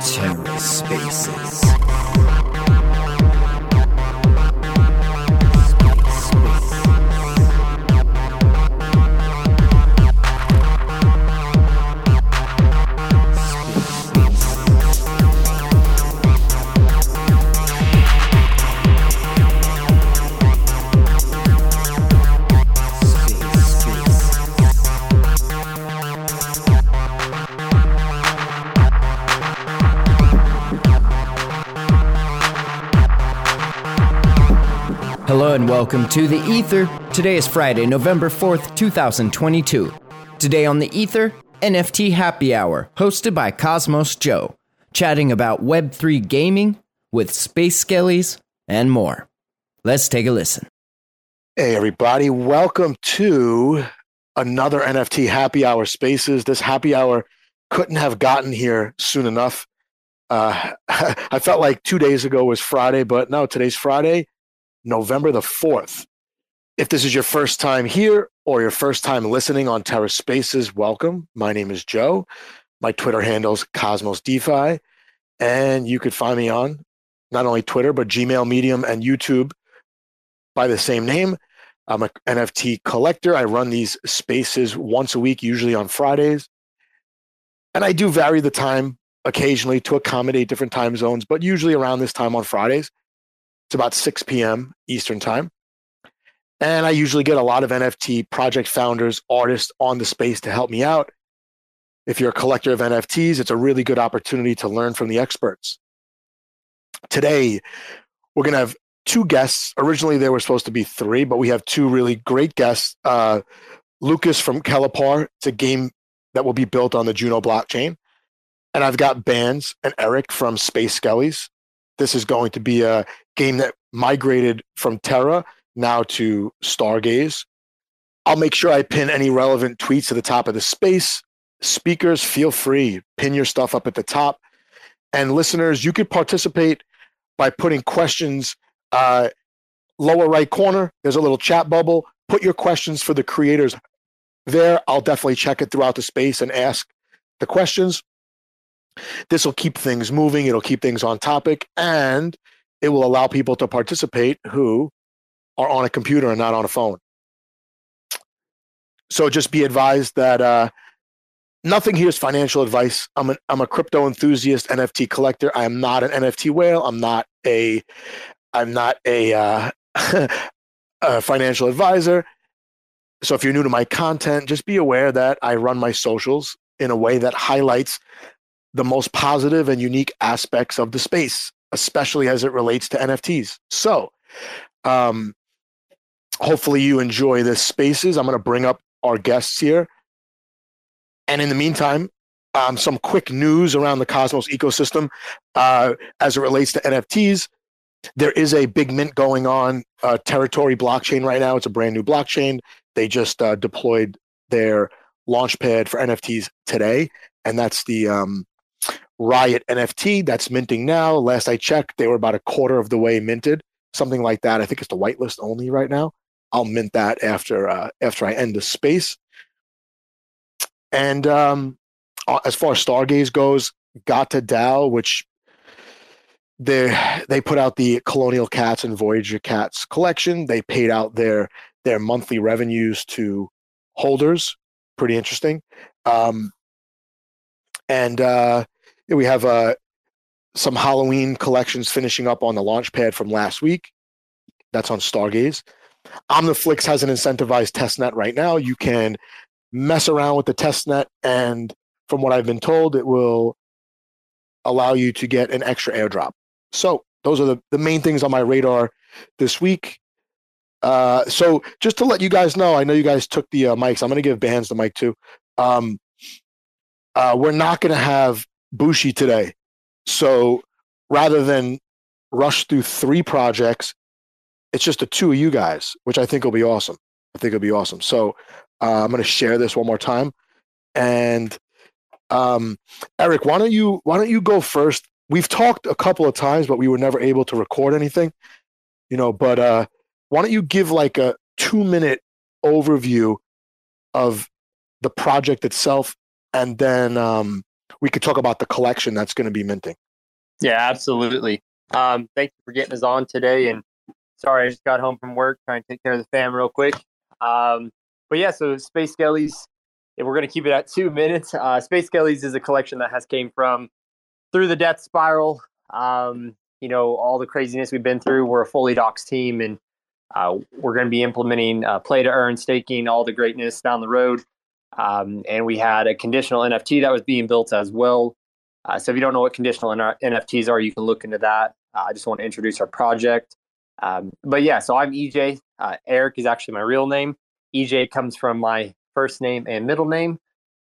TerraSpaces. Hello welcome to The Ether. Today is Friday, November 4th, 2022. Today on The Ether, NFT Happy Hour, hosted by Cosmos Joe, chatting about Web3 gaming with Space Skellies and more. Let's take a listen. Hey, everybody, welcome to another NFT Happy Hour Spaces. This happy hour couldn't have gotten here soon enough. Uh, I felt like two days ago was Friday, but no, today's Friday November the 4th. If this is your first time here or your first time listening on Terra Spaces, welcome. My name is Joe. My Twitter handle is Cosmos DeFi. And you could find me on not only Twitter, but Gmail, Medium, and YouTube by the same name. I'm an NFT collector. I run these spaces once a week, usually on Fridays. And I do vary the time occasionally to accommodate different time zones, but usually around this time on Fridays. About 6 p.m. Eastern Time. And I usually get a lot of NFT project founders, artists on the space to help me out. If you're a collector of NFTs, it's a really good opportunity to learn from the experts. Today, we're going to have two guests. Originally, there were supposed to be three, but we have two really great guests. Uh, Lucas from Kelepar, it's a game that will be built on the Juno blockchain. And I've got Bands and Eric from Space Skellies. This is going to be a game that migrated from Terra now to Stargaze. I'll make sure I pin any relevant tweets to the top of the space. Speakers, feel free, pin your stuff up at the top. And listeners, you could participate by putting questions uh, lower right corner. There's a little chat bubble. Put your questions for the creators there. I'll definitely check it throughout the space and ask the questions. This will keep things moving. It'll keep things on topic. And it will allow people to participate who are on a computer and not on a phone. So just be advised that uh, nothing here is financial advice. I'm an, I'm a crypto enthusiast, NFT collector. I am not an NFT whale. I'm not a I'm not a, uh, a financial advisor. So if you're new to my content, just be aware that I run my socials in a way that highlights the most positive and unique aspects of the space especially as it relates to NFTs. So, um, hopefully, you enjoy this spaces. I'm going to bring up our guests here. And in the meantime, um, some quick news around the Cosmos ecosystem uh, as it relates to NFTs. There is a big mint going on uh, Teritori blockchain right now. It's a brand new blockchain. They just uh, deployed their launchpad for NFTs today, and that's the um, Riot NFT that's minting now. Last I checked, they were about a quarter of the way minted, something like that. I think it's the whitelist only right now. I'll mint that after uh, after I end the space. And um, as far as Stargaze goes, Gata DAO, which they they put out the Colonial Cats and Voyager Cats collection. They paid out their their monthly revenues to holders. Pretty interesting. Um, and uh, we have uh, some Halloween collections finishing up on the launch pad from last week. That's on Stargaze. OmniFlix has an incentivized testnet right now. You can mess around with the testnet, and from what I've been told, it will allow you to get an extra airdrop. So those are the, the main things on my radar this week. Uh, so just to let you guys know, I know you guys took the uh, mics. I'm going to give Bands the mic too. Um, uh, we're not going to have Bushi today. So rather than rush through three projects, it's just the two of you guys, which I think will be awesome. I think it'll be awesome. So uh, I'm going to share this one more time. And um, Eric, why don't you why don't you go first? We've talked a couple of times, but we were never able to record anything, you know. But uh, why don't you give like a two minute overview of the project itself, and then um, we could talk about the collection that's going to be minting. Yeah, absolutely. Um, thank you for getting us on today. And sorry, I just got home from work trying to take care of the fam real quick. Um, but yeah, so Space Skellies, we're going to keep it at two minutes, uh, Space Skellies is a collection that has came from through the death spiral. Um, you know, all the craziness we've been through. We're a fully docs team, and uh, we're going to be implementing uh, play to earn, staking, all the greatness down the road. Um, and we had a conditional NFT that was being built as well. Uh, so if you don't know what conditional NFTs are, you can look into that. Uh, I just want to introduce our project. Um, but yeah, so I'm EJ. Uh, Eric is actually my real name. EJ comes from my first name and middle name.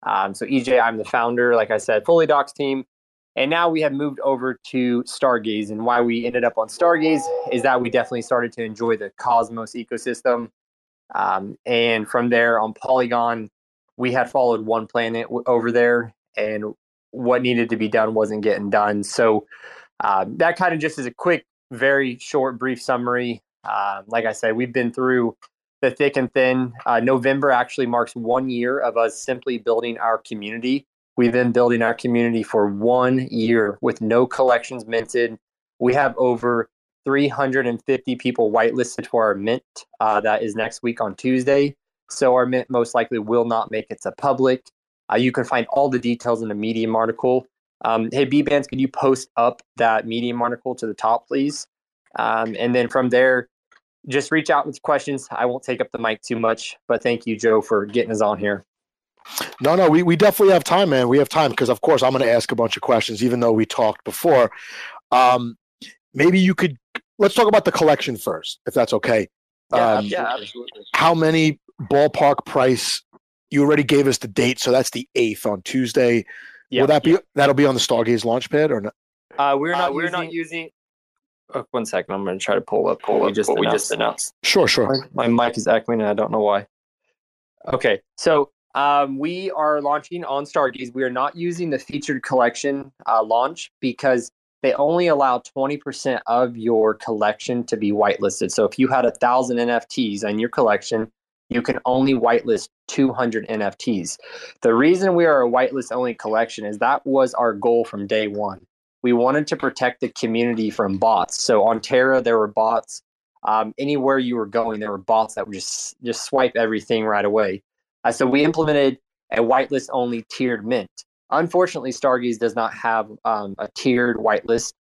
Um, so EJ, I'm the founder, like I said, fully docs team. And now we have moved over to Stargaze. And why we ended up on Stargaze is that we definitely started to enjoy the Cosmos ecosystem. Um, and from there on Polygon, we had followed one planet over there, and what needed to be done wasn't getting done. So uh, that kind of just is a quick, very short, brief summary. Uh, like I said, we've been through the thick and thin. Uh, November actually marks one year of us simply building our community. We've been building our community for one year with no collections minted. We have over 350 people whitelisted for our mint. Uh, that is next week on Tuesday. So our mint most likely will not make it to public. Uh, you can find all the details in the Medium article. Um, hey, Bbandz, could you post up that Medium article to the top, please? Um, and then from there, just reach out with questions. I won't take up the mic too much, but thank you, Joe, for getting us on here. No, no, we, we definitely have time, man. We have time because, of course, I'm going to ask a bunch of questions, even though we talked before. Um, maybe you could let's talk about the collection first, if that's okay. Yeah, um, yeah, absolutely. How many ballpark price? You already gave us the date, so that's the eighth on Tuesday. Yep, Will that be yep. that'll be on the Stargaze Launchpad or not? Uh, we're not. Uh, we're using, not using. Oh, one second, I'm going to try to pull up pull what, we just, what we just announced. Sure, sure. My, my mic is echoing, and I don't know why. Okay, so um, we are launching on Stargaze. We are not using the featured collection uh, launch because they only allow 20% of your collection to be whitelisted. So if you had a thousand NFTs in your collection, you can only whitelist 200 NFTs. The reason we are a whitelist only collection is that was our goal from day one. We wanted to protect the community from bots. So on Terra, there were bots. Um, anywhere you were going, there were bots that would just just swipe everything right away. Uh, so we implemented a whitelist only tiered mint. Unfortunately, Stargaze does not have um, a tiered whitelist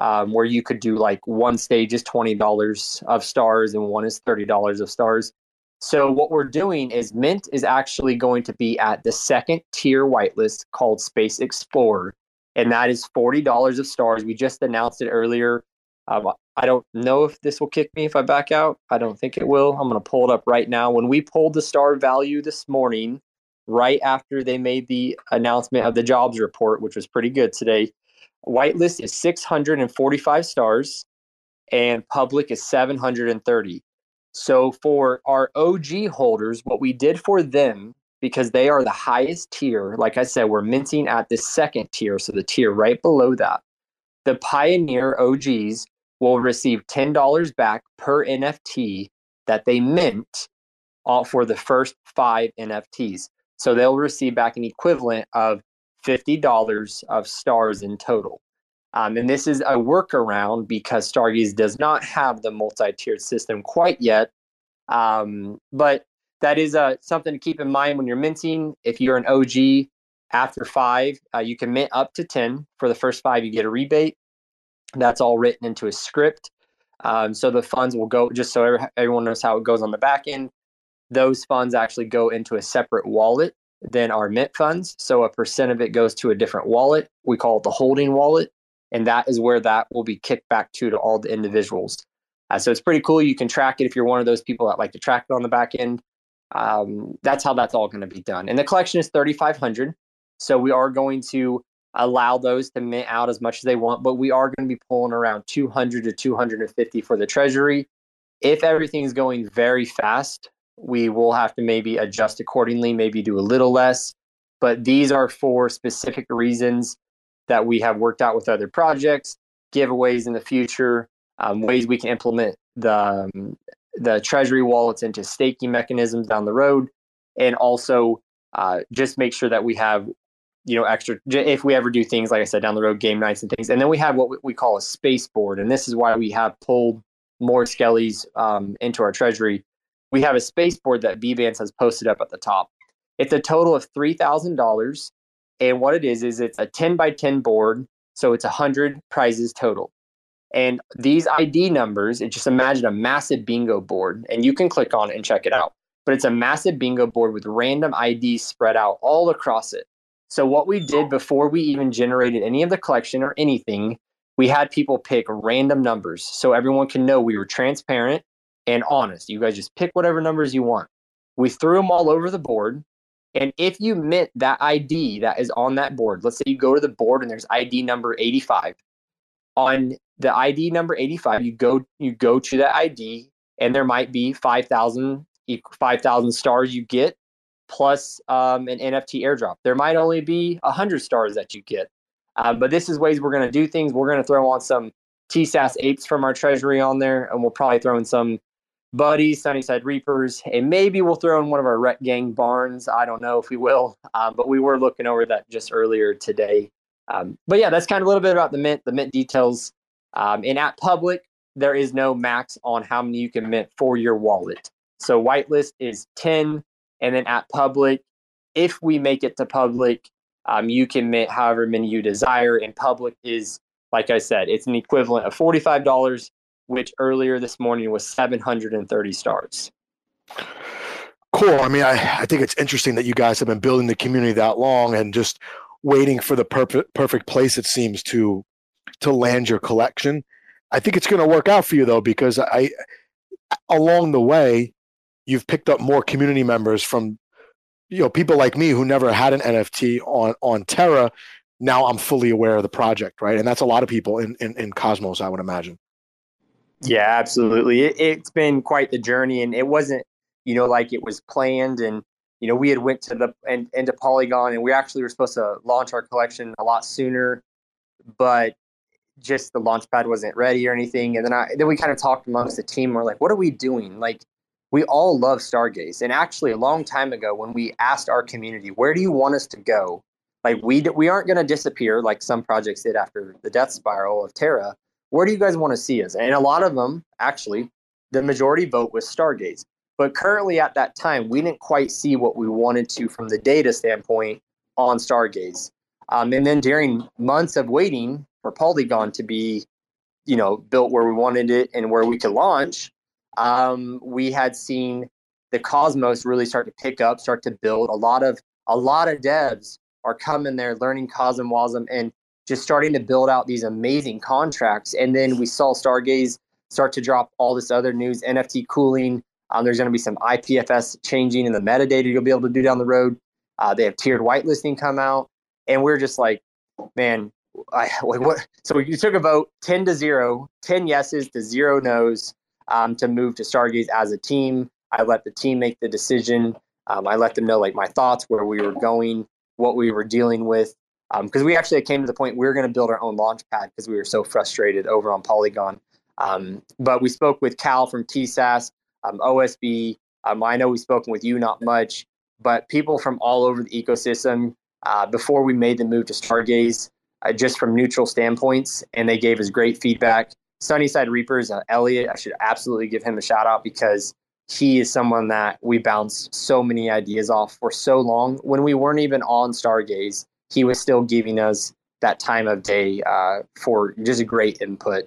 um, where you could do like one stage is twenty dollars of stars and one is thirty dollars of stars. So what we're doing is Mint is actually going to be at the second tier whitelist called Space Explorer, and that is forty dollars of stars. We just announced it earlier. Um, I don't know if this will kick me if I back out. I don't think it will. I'm going to pull it up right now. When we pulled the star value this morning, right after they made the announcement of the jobs report, which was pretty good today, whitelist is 645 stars and public is 730. So for our OG holders, what we did for them, because they are the highest tier, like I said, we're minting at the second tier, so the tier right below that. The Pioneer OGs will receive $10 back per NFT that they mint for the first five NFTs. So they'll receive back an equivalent of $50 of stars in total. Um, and this is a workaround because Stargaze does not have the multi-tiered system quite yet. Um, but that is uh, something to keep in mind when you're minting. If you're an OG after five, uh, you can mint up to 10. For the first five, you get a rebate. That's all written into a script. Um, so the funds will go, just so everyone knows how it goes on the back end, those funds actually go into a separate wallet than our mint funds. So a percent of it goes to a different wallet. We call it the holding wallet and that is where that will be kicked back to to all the individuals. Uh, so it's pretty cool. You can track it if you're one of those people that like to track it on the back end. Um, that's how that's all going to be done. And the collection is 3,500. So we are going to allow those to mint out as much as they want, but we are going to be pulling around 200 to 250 for the treasury. If everything is going very fast, we will have to maybe adjust accordingly, maybe do a little less. But these are for specific reasons that we have worked out with other projects, giveaways in the future, um, ways we can implement the um, the treasury wallets into staking mechanisms down the road. and also uh, just make sure that we have you know extra if we ever do things like i said down the road game nights and things. And then we have what we call a space board. And this is why we have pulled more skellies um, into our treasury. We have a space board that Bbandz has posted up at the top. It's a total of $3000 and what it is is it's a 10 by 10 board so it's 100 prizes total and these id numbers just imagine a massive bingo board and you can click on it and check it out but it's a massive bingo board with random IDs spread out all across it. So what we did before we even generated any of the collection or anything, we had people pick random numbers so everyone can know we were transparent and honest. You guys just pick whatever numbers you want. We threw them all over the board. And if you mint that ID that is on that board, let's say you go to the board and there's ID number 85. On the ID number 85, you go you go to that ID and there might be 5,000 5,000 stars you get plus um, an NFT airdrop. There might only be 100 stars that you get. Uh, but this is ways we're going to do things. We're going to throw on some TSAS apes from our treasury on there, and we'll probably throw in some buddies, Sunnyside Reapers, and maybe we'll throw in one of our Rec Gang barns. I don't know if we will, um, but we were looking over that just earlier today. Um, but yeah, that's kind of a little bit about the mint, the mint details. Um, and at public, there is no max on how many you can mint for your wallet. So whitelist is 10. And then at public, if we make it to public, um, you can mint however many you desire. And public is, like I said, it's an equivalent of $45, which earlier this morning was 730 stars. Cool. I mean, I, I think it's interesting that you guys have been building the community that long and just waiting for the perfect perfect place it seems to to land your collection. I think it's going to work out for you though because I along the way you've picked up more community members from you know people like me who never had an NFT on on Terra. Now I'm fully aware of the project, right? And that's a lot of people in in, in Cosmos, I would imagine. Yeah, absolutely. It, has been quite the journey, and it wasn't you know like it was planned. And you know we had went to the and into Polygon, and we actually were supposed to launch our collection a lot sooner, but just the launch pad wasn't ready or anything. And then I then we kind of talked amongst the team. We're like, what are we doing? Like we all love Stargaze. And actually, a long time ago, when we asked our community, where do you want us to go? Like, we, we aren't going to disappear like some projects did after the death spiral of Terra. Where do you guys want to see us? And a lot of them, actually, the majority vote was Stargaze. But currently, at that time, we didn't quite see what we wanted to from the data standpoint on Stargaze. Um, and then during months of waiting for Polygon to be, you know, built where we wanted it and where we could launch, um, we had seen the Cosmos really start to pick up, start to build. A lot of a lot of devs are coming there, learning CosmWasm, and just starting to build out these amazing contracts. And then we saw Stargaze start to drop all this other news, NFT cooling. Um, there's going to be some IPFS changing in the metadata you'll be able to do down the road. Uh, they have tiered whitelisting come out, and we're just like, man, I, like what? So you took a vote, ten to zero, 10 yeses to zero nos um, to move to Stargaze as a team. I let the team make the decision. Um, I let them know like my thoughts, where we were going, what we were dealing with. Because um, we actually came to the point we were going to build our own launch pad because we were so frustrated over on Polygon. Um, but we spoke with Cal from TSAS, um, OSB. Um, I know we've spoken with you, not much, but people from all over the ecosystem uh, before we made the move to Stargaze, uh, just from neutral standpoints, and they gave us great feedback. Sunnyside Reapers, uh, Elliot, I should absolutely give him a shout out because he is someone that we bounced so many ideas off for so long. When we weren't even on Stargaze, he was still giving us that time of day uh, for just a great input.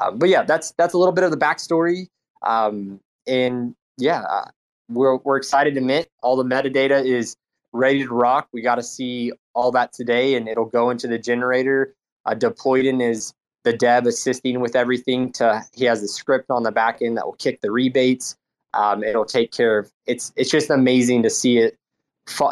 Um, but yeah, that's that's a little bit of the backstory. Um, and yeah, uh, we're we're excited to mint. All the metadata is ready to rock. We got to see all that today, and it'll go into the generator. Uh, in is the dev assisting with everything to he has the script on the back end that will kick the rebates um, it'll take care of it's it's just amazing to see it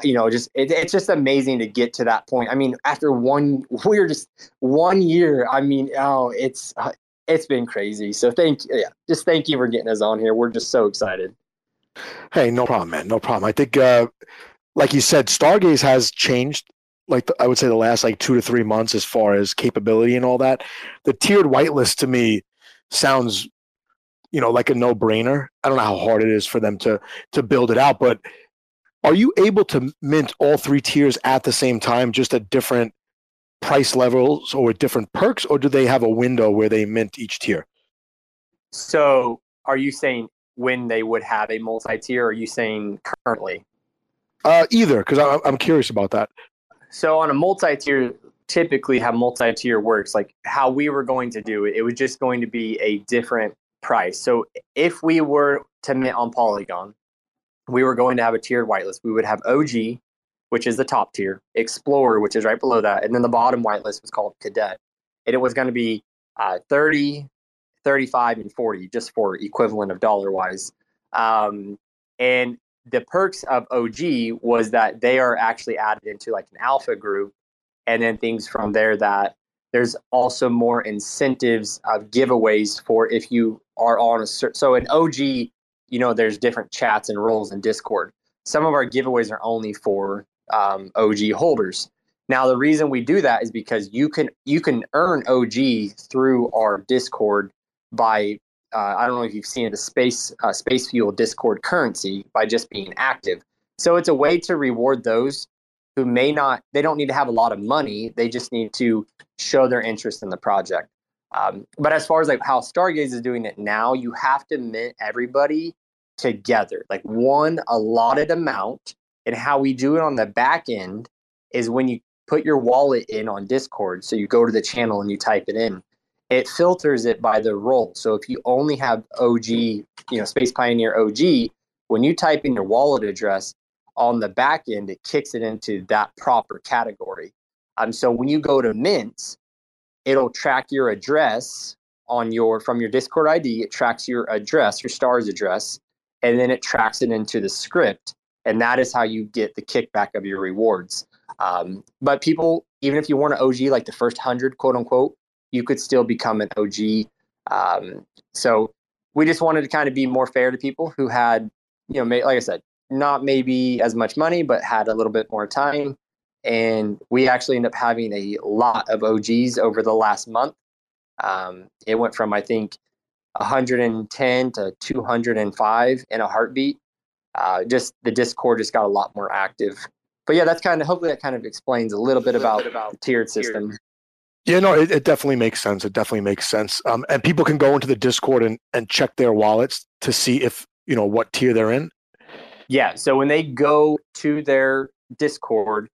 you know just it, it's just amazing to get to that point. I mean after one we're just one year i mean oh it's uh, it's been crazy. So thank yeah just thank you for getting us on here. We're just so excited. Hey no problem man. No problem. I think uh like you said stargaze has changed like I would say the last like two to three months as far as capability and all that. The tiered whitelist to me sounds, you know, like a no brainer. I don't know how hard it is for them to to build it out, but are you able to mint all three tiers at the same time, just at different price levels or different perks, or do they have a window where they mint each tier? So, are you saying when they would have a multi-tier? Or are you saying currently? Uh, either, because I'm, I'm curious about that. So, on a multi-tier, typically how multi-tier works, like how we were going to do it, it was just going to be a different price. So, if we were to mint on Polygon, we were going to have a tiered whitelist. We would have OG, which is the top tier, Explorer, which is right below that, and then the bottom whitelist was called Cadet. And it was going to be uh, 30, 35, and 40, just for equivalent of dollar wise. Um, and the perks of OG was that they are actually added into like an alpha group, and then things from there that there's also more incentives of giveaways for if you are on a certain. So an OG you know, there's different chats and roles in Discord. Some of our giveaways are only for um, OG holders. Now, the reason we do that is because you can you can earn OG through our Discord by uh, I don't know if you've seen it, the space uh, space fuel Discord currency by just being active. So it's a way to reward those who may not they don't need to have a lot of money. They just need to show their interest in the project. Um, but as far as like how Stargaze is doing it now, you have to mint everybody together, like one allotted amount. And how we do it on the back end is when you put your wallet in on Discord. So you go to the channel and you type it in. It filters it by the role. So if you only have OG, you know, Space Pioneer OG, when you type in your wallet address on the back end, it kicks it into that proper category. Um, so when you go to Mints, it'll track your address on your from your Discord ID. It tracks your address, your stars address, and then it tracks it into the script and that is how you get the kickback of your rewards. Um, but people even if you want an og like the first 100 quote unquote you could still become an og um, so we just wanted to kind of be more fair to people who had you know like i said not maybe as much money but had a little bit more time. And we actually end up having a lot of og's over the last month. Um, it went from i think 110 to 205 in a heartbeat. Uh, just the Discord just got a lot more active. But yeah, that's kind of hopefully that kind of explains a little bit about, about the tiered system. Yeah, no, it, it, definitely makes sense. It definitely makes sense. Um, and people can go into the Discord and, and check their wallets to see if you know what tier they're in. Yeah, so when they go to their Discord,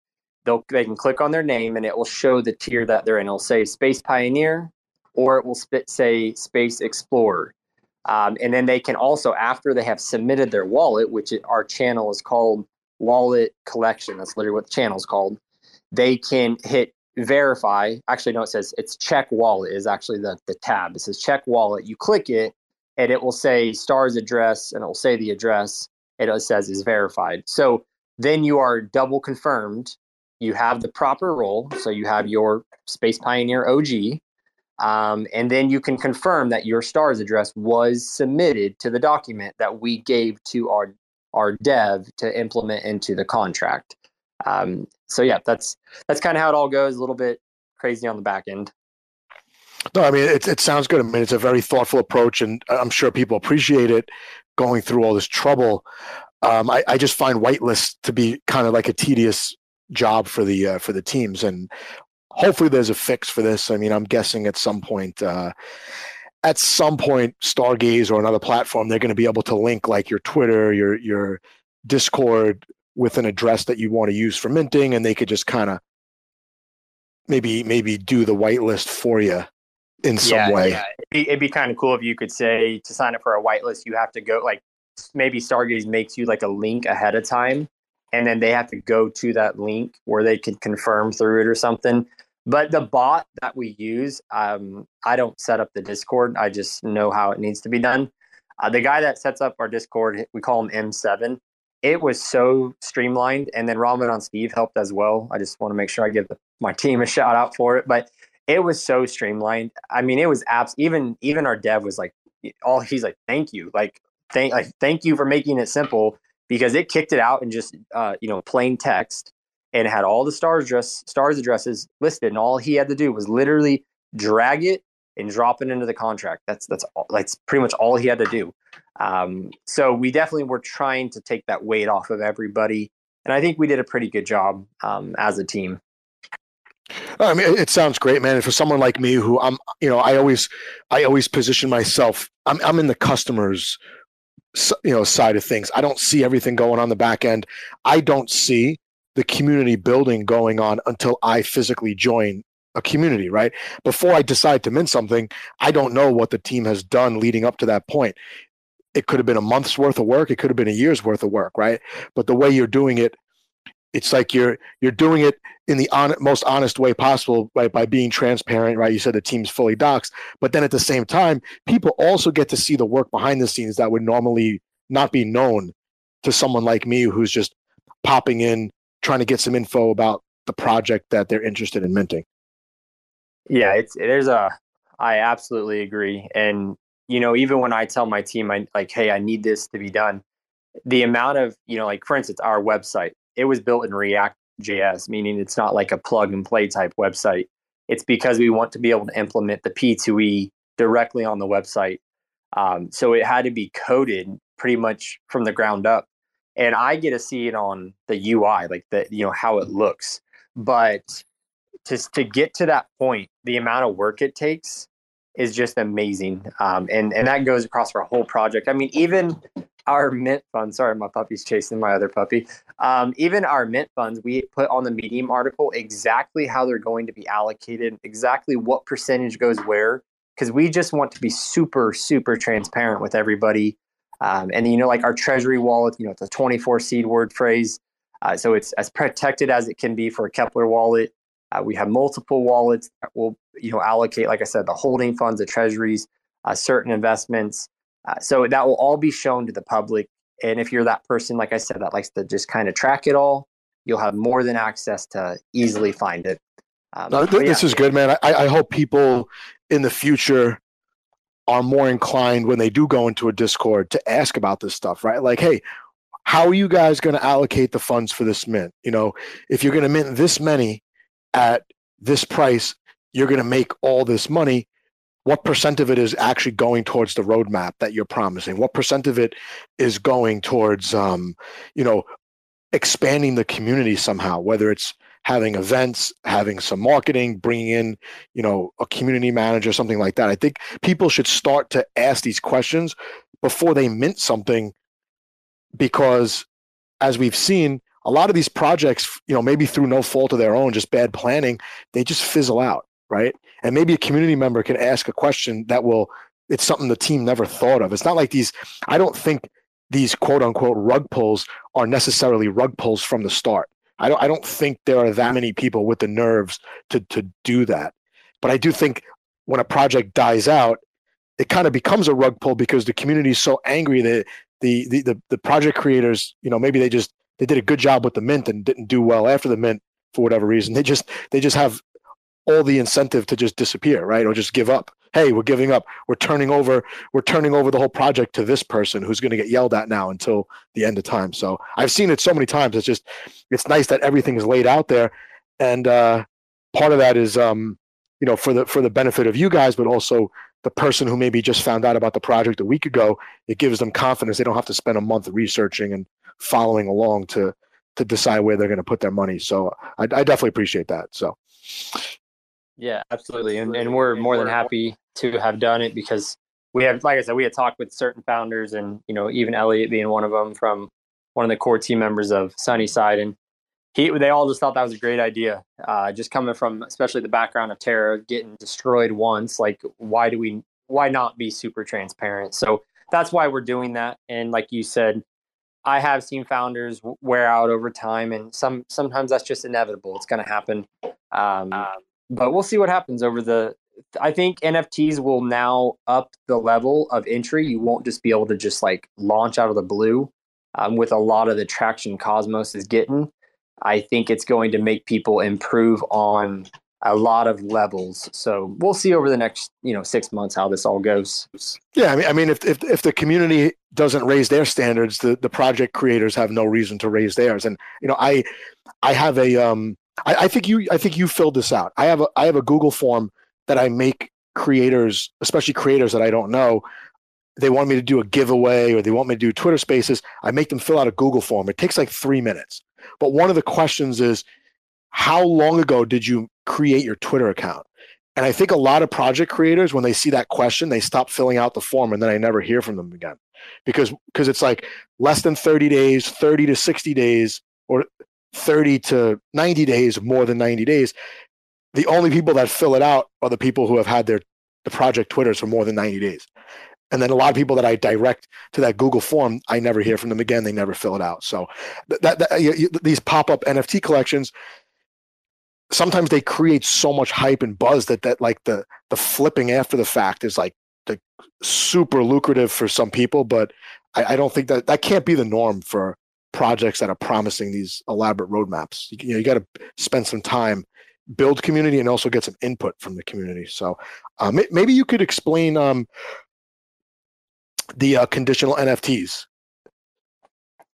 they'll they can click on their name and it will show the tier that they're in. It'll say Space Pioneer, or it will spit, say Space Explorer. Um, and then they can also, after they have submitted their wallet, which our channel is called Wallet Collection, that's literally what the channel is called, they can hit verify. Actually, no, it says it's check wallet is actually the, the tab. It says check wallet. You click it, and it will say stars address, and it will say the address. It says is verified. So then you are double confirmed. You have the proper role. So you have your Space Pioneer OG, um, and then you can confirm that your stars address was submitted to the document that we gave to our our dev to implement into the contract. Um, so yeah, that's that's kind of how it all goes. A little bit crazy on the back end. No, I mean it. It sounds good. I mean it's a very thoughtful approach, and I'm sure people appreciate it. Going through all this trouble, um, I, I, just find whitelist to be kind of like a tedious job for the uh, for the teams, and hopefully there's a fix for this. I mean, I'm guessing at some point, uh, at some point, Stargaze or another platform, they're going to be able to link like your Twitter, your your Discord with an address that you want to use for minting, and they could just kind of maybe maybe do the whitelist for you in some yeah, way. Yeah. It'd be, it'd be kind of cool if you could say to sign up for a whitelist, you have to go like maybe Stargaze makes you like a link ahead of time, and then they have to go to that link where they can confirm through it or something. But the bot that we use, um, I don't set up the Discord. I just know how it needs to be done. Uh, the guy that sets up our Discord, we call him M7. It was so streamlined, and then Ramadan Steve helped as well. I just want to make sure I give the, my team a shout out for it. But it was so streamlined. I mean, it was apps. Even even our dev was like, all he's like, thank you, like thank like thank you for making it simple because it kicked it out in just uh, you know plain text and had all the stars address stars addresses listed, and all he had to do was literally drag it and drop it into the contract. That's that's all, that's pretty much all he had to do. Um, so we definitely were trying to take that weight off of everybody. and I think we did a pretty good job um, as a team. I mean, it sounds great, man. And for someone like me, who I'm, you know, I always, I always position myself. I'm, I'm in the customers, you know, side of things. I don't see everything going on the back end. I don't see the community building going on until I physically join a community, right? Before I decide to mint something, I don't know what the team has done leading up to that point. It could have been a month's worth of work, it could have been a year's worth of work, right? But the way you're doing it, it's like you're you're doing it in the on, most honest way possible right by being transparent right you said the team's fully doxxed but then at the same time people also get to see the work behind the scenes that would normally not be known to someone like me who's just popping in trying to get some info about the project that they're interested in minting yeah, it's there's a I absolutely agree. And you know, even when I tell my team I like, hey, I need this to be done, the amount of, you know, like for instance, our website, it was built in React JS, meaning it's not like a plug and play type website. It's because we want to be able to implement the P2E directly on the website. Um, so it had to be coded pretty much from the ground up. And I get to see it on the UI, like the, you know, how it looks. But to to get to that point, the amount of work it takes is just amazing. Um, and and that goes across our whole project. I mean, even our mint fund. Sorry, my puppy's chasing my other puppy. Um, even our mint funds, we put on the Medium article exactly how they're going to be allocated, exactly what percentage goes where, because we just want to be super super transparent with everybody. Um, and you know, like our treasury wallet, you know, it's a 24 seed word phrase. Uh, so it's as protected as it can be for a Keplr wallet. Uh, we have multiple wallets that will, you know, allocate, like I said, the holding funds, the treasuries, uh, certain investments. Uh, so that will all be shown to the public. And if you're that person, like I said, that likes to just kind of track it all, you'll have more than access to easily find it. Um, no, th- this is good, man. I, I hope people in the future are more inclined when they do go into a Discord to ask about this stuff, right? Like, hey, how are you guys going to allocate the funds for this mint? You know, if you're going to mint this many, at this price, you're going to make all this money. What percent of it is actually going towards the roadmap that you're promising? What percent of it is going towards, um, you know, expanding the community somehow? Whether it's having events, having some marketing, bringing in, you know, a community manager, something like that. I think people should start to ask these questions before they mint something, because as we've seen, a lot of these projects, you know, maybe through no fault of their own, just bad planning, they just fizzle out, right? And maybe a community member can ask a question that will, it's something the team never thought of. It's not like these, I don't think these quote unquote rug pulls are necessarily rug pulls from the start. I don't, I don't think there are that many people with the nerves to, to do that. But I do think when a project dies out, it kind of becomes a rug pull because the community is so angry that the, the, the, the project creators, you know, maybe they just they did a good job with the mint and didn't do well after the mint for whatever reason. They just they just have all the incentive to just disappear, right? Or just give up. Hey, we're giving up. We're turning over. We're turning over the whole project to this person who's going to get yelled at now until the end of time. So I've seen it so many times. It's just it's nice that everything is laid out there, and uh, part of that is um, you know for the for the benefit of you guys, but also the person who maybe just found out about the project a week ago. It gives them confidence. They don't have to spend a month researching and following along to to decide where they're going to put their money. So I, I definitely appreciate that. So yeah, absolutely, and and we're more than happy to have done it because we have, like I said, we had talked with certain founders, and you know, even Elliot being one of them from one of the core team members of Sunnyside, and he they all just thought that was a great idea. Uh, just coming from especially the background of Terra getting destroyed once, like why do we why not be super transparent? So that's why we're doing that. And like you said, I have seen founders wear out over time, and some sometimes that's just inevitable. It's going to happen. Um, um, but we'll see what happens over the. I think NFTs will now up the level of entry. You won't just be able to just like launch out of the blue um, with a lot of the traction Cosmos is getting. I think it's going to make people improve on a lot of levels. So we'll see over the next, you know, six months how this all goes. Yeah, I mean, I mean, if if, if the community doesn't raise their standards, the, the project creators have no reason to raise theirs. And you know, I I have a um, I, I think you I think you filled this out. I have a I have a Google form that I make creators, especially creators that I don't know. They want me to do a giveaway or they want me to do Twitter Spaces. I make them fill out a Google form. It takes like three minutes But one of the questions is, how long ago did you create your Twitter account? And I think a lot of project creators, when they see that question, they stop filling out the form and then I never hear from them again. Because because it's like less than 30 days, 30 to 60 days, or 30 to 90 days, more than 90 days. The only people that fill it out are the people who have had their the project Twitters for more than 90 days. And then a lot of people that I direct to that Google form, I never hear from them again. They never fill it out. So that, that you, you, these pop up NFT collections, sometimes they create so much hype and buzz that that like the the flipping after the fact is like the super lucrative for some people, but I, I don't think that that can't be the norm for projects that are promising these elaborate roadmaps. You, you know, you got to spend some time, build community, and also get some input from the community. So uh, maybe you could explain um, the uh, conditional NFTs.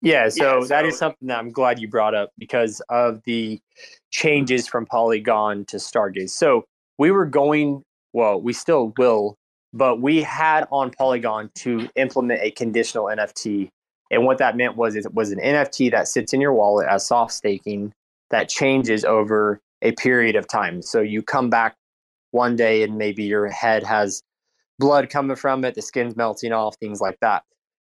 Yeah, so, yeah, so that is something that I'm glad you brought up because of the changes from Polygon to Stargaze. So we were going, well, we still will, but we had on Polygon to implement a conditional NFT. And what that meant was it was an NFT that sits in your wallet as soft staking that changes over a period of time. So you come back one day and maybe your head has blood coming from it, the skin's melting off, things like that.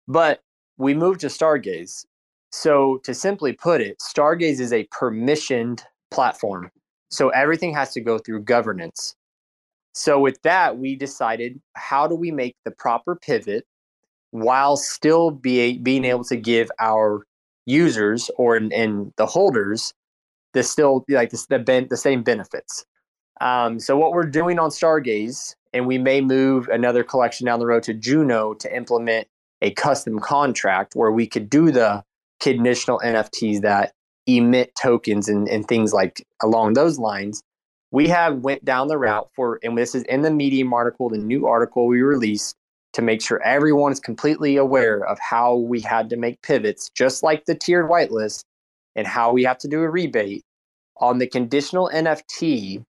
But we moved to Stargaze. So, to simply put it, Stargaze is a permissioned platform. So, everything has to go through governance. So, with that, we decided how do we make the proper pivot while still be, being able to give our users or in, in the holders the still like the, the, ben, the same benefits. Um, so, what we're doing on Stargaze, and we may move another collection down the road to Juno to implement a custom contract where we could do the conditional NFTs that emit tokens and, and things like along those lines. We have went down the route for, and this is in the Medium article, the new article we released to make sure everyone is completely aware of how we had to make pivots, just like the tiered whitelist, and how we have to do a rebate. On the conditional NFT,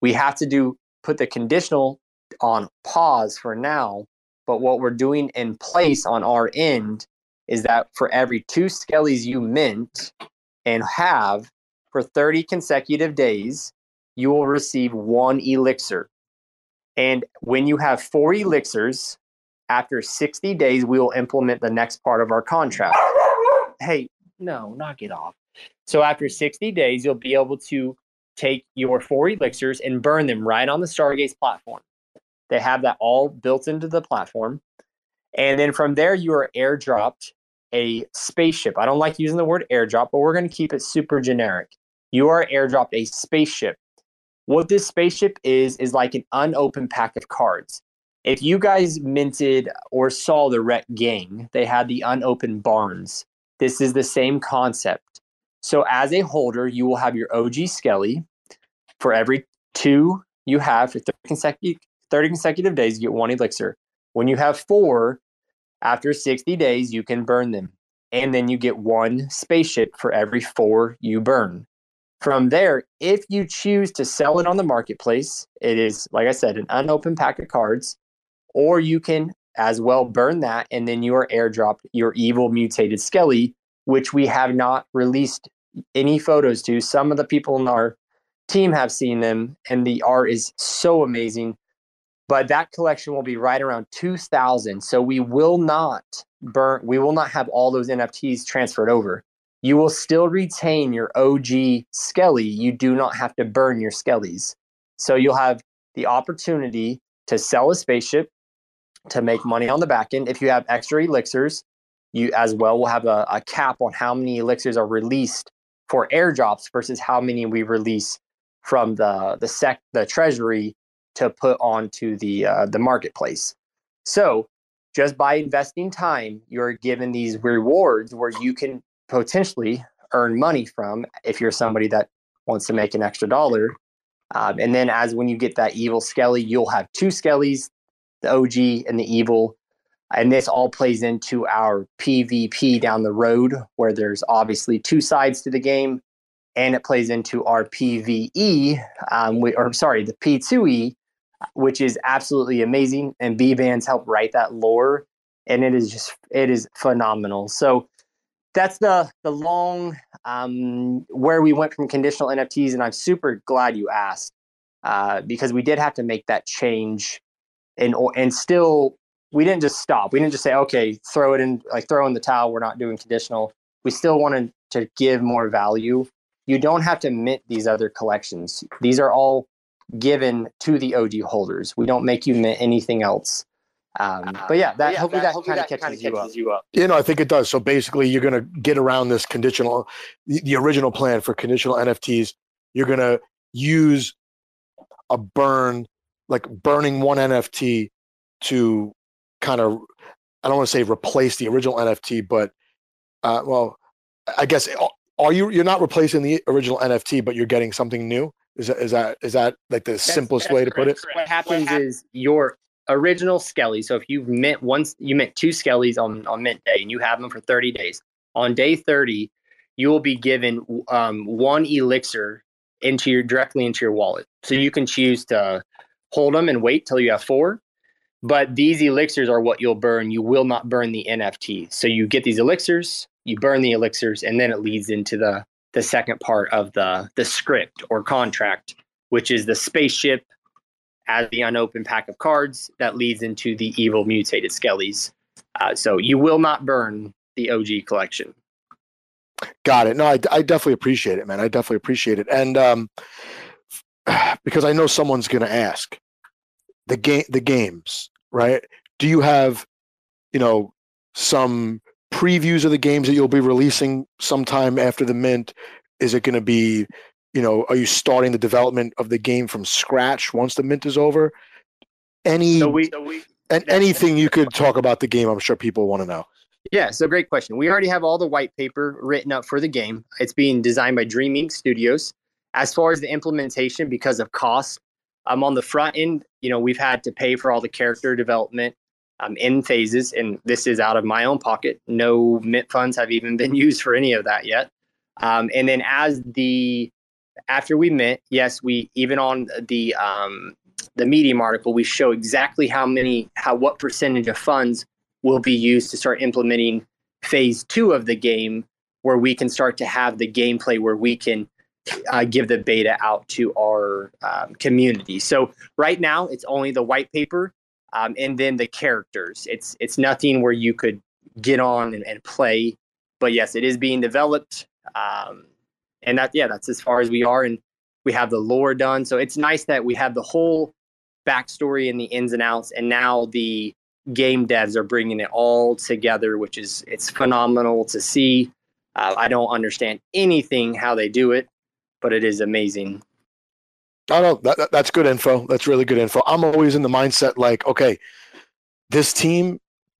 we have to do put the conditional on pause for now but what we're doing in place on our end is that for every two skellies you mint and have for 30 consecutive days, you will receive one elixir. And when you have four elixirs, after 60 days, we will implement the next part of our contract. Hey, no, knock it off. So after 60 days, you'll be able to take your four elixirs and burn them right on the Stargaze platform. They have that all built into the platform. And then from there, you are airdropped a spaceship. I don't like using the word airdrop, but we're going to keep it super generic. You are airdropped a spaceship. What this spaceship is, is like an unopened pack of cards. If you guys minted or saw the Rec Gang, they had the unopened barns. This is the same concept. So, as a holder, you will have your OG Skelly. For every two you have for 30 consecutive, 30 consecutive days, you get one elixir. When you have four, after 60 days, you can burn them. And then you get one spaceship for every four you burn. From there, if you choose to sell it on the marketplace, it is, like I said, an unopened pack of cards, or you can as well burn that and then you are airdropped your evil mutated Skelly, which we have not released any photos to. Some of the people in our team have seen them, and the art is so amazing. But that collection will be right around 2000 so we will not burn we will not have all those nfts transferred over. You will still retain your og skelly. You do not have to burn your skellies. So you'll have the opportunity to sell a spaceship to make money on the back end if you have extra elixirs you as well will have a, a cap on how many elixirs are released for airdrops versus how many we release from the the sec the treasury to put onto the uh, the marketplace. So just by investing time, you're given these rewards where you can potentially earn money from if you're somebody that wants to make an extra dollar. Um, and then as when you get that evil skelly, you'll have two skellies, the OG and the evil. And this all plays into our PvP down the road, where there's obviously two sides to the game, and it plays into our PVE, um, we, or sorry, the P2E, which is absolutely amazing. And Bbandz help write that lore, and it is just it is phenomenal. So that's the the long um, where we went from conditional NFTs, and I'm super glad you asked uh, because we did have to make that change, and and still we didn't just stop. We didn't just say okay, throw it in like throw in the towel. We're not doing conditional. We still wanted to give more value. You don't have to mint these other collections. These are all given to the OG holders. We don't make you mint anything else. Um, but yeah, that yeah, hopefully that, that kind of catches, you, catches you up. You know, I think it does. So basically, you're going to get around this conditional, the, the original plan for conditional NFTs. You're going to use a burn, like burning one NFT to kind of, I don't want to say replace the original NFT, but uh, well, I guess are you? You're not replacing the original NFT, but you're getting something new. Is that is that is that like the that's, simplest that's way to put it? What happens is your original Skelly. So if you've mint once, you mint two Skellies on, on mint day and you have them for 30 days. On day 30, you will be given um, one elixir into your directly into your wallet. So you can choose to hold them and wait till you have four. But these elixirs are what you'll burn. You will not burn the NFT. So you get these elixirs, you burn the elixirs, and then it leads into the the second part of the the script or contract, which is the spaceship as the unopened pack of cards that leads into the evil mutated skellies. Uh, so you will not burn the OG collection. Got it. No, I, I definitely appreciate it, man. I definitely appreciate it, and um, because I know someone's going to ask the game, the games, right? Do you have, you know, some previews of the games that you'll be releasing sometime after the mint? Is it going to be you know, are you starting the development of the game from scratch once the mint is over? Any so we, so we, and anything you could talk about the game, I'm sure people want to know. Yeah, so great question. We already have all the white paper written up for the game. It's being designed by Dream Inc. Studios. As far as the implementation, because of cost, um, on the front end, you know, we've had to pay for all the character development um, in phases, and this is out of my own pocket. No mint funds have even been used for any of that yet. Um, and then as the after we met, yes, we even on the um, the Medium article, we show exactly how many, how what percentage of funds will be used to start implementing phase two of the game, where we can start to have the gameplay where we can uh, give the beta out to our um, community. So right now, it's only the white paper um, and then the characters. It's it's nothing where you could get on and, and play, but yes, it is being developed. Um, and that yeah that's as far as we are and we have the lore done so it's nice that we have the whole backstory and the ins and outs and now the game devs are bringing it all together which is it's phenomenal to see uh, i don't understand anything how they do it but it is amazing Oh no, that, that's good info. That's really good info. I'm always in the mindset like, okay, this team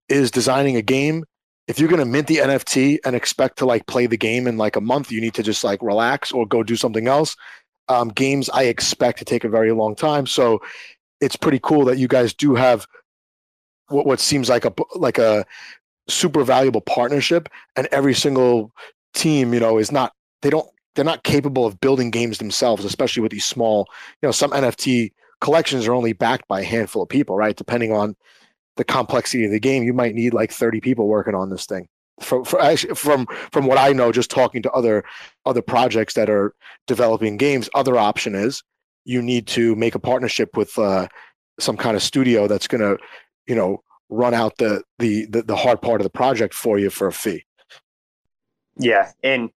is designing a game if you're going to mint the NFT and expect to like play the game in like a month, you need to just like relax or go do something else. Um, games I expect to take a very long time, so it's pretty cool that you guys do have what what seems like a like a super valuable partnership, and every single team, you know, is not they don't they're not capable of building games themselves, especially with these small, you know, some NFT collections are only backed by a handful of people, right? Depending on the complexity of the game, you might need like 30 people working on this thing. From, from from what I know, just talking to other other projects that are developing games, other option is you need to make a partnership with uh, some kind of studio that's going to, you know, run out the, the the the hard part of the project for you for a fee. Yeah, and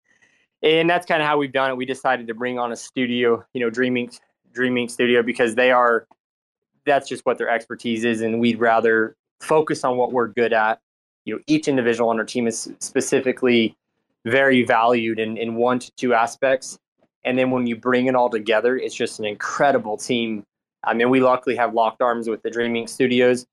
and that's kind of how we've done it. We decided to bring on a studio, you know, Dreaming Dreaming Studio because they are that's just what their expertise is, and we'd rather focus on what we're good at. You know, each individual on our team is specifically very valued in, in one to two aspects. And then when you bring it all together, it's just an incredible team. I mean, we luckily have locked arms with the Dreaming Studios.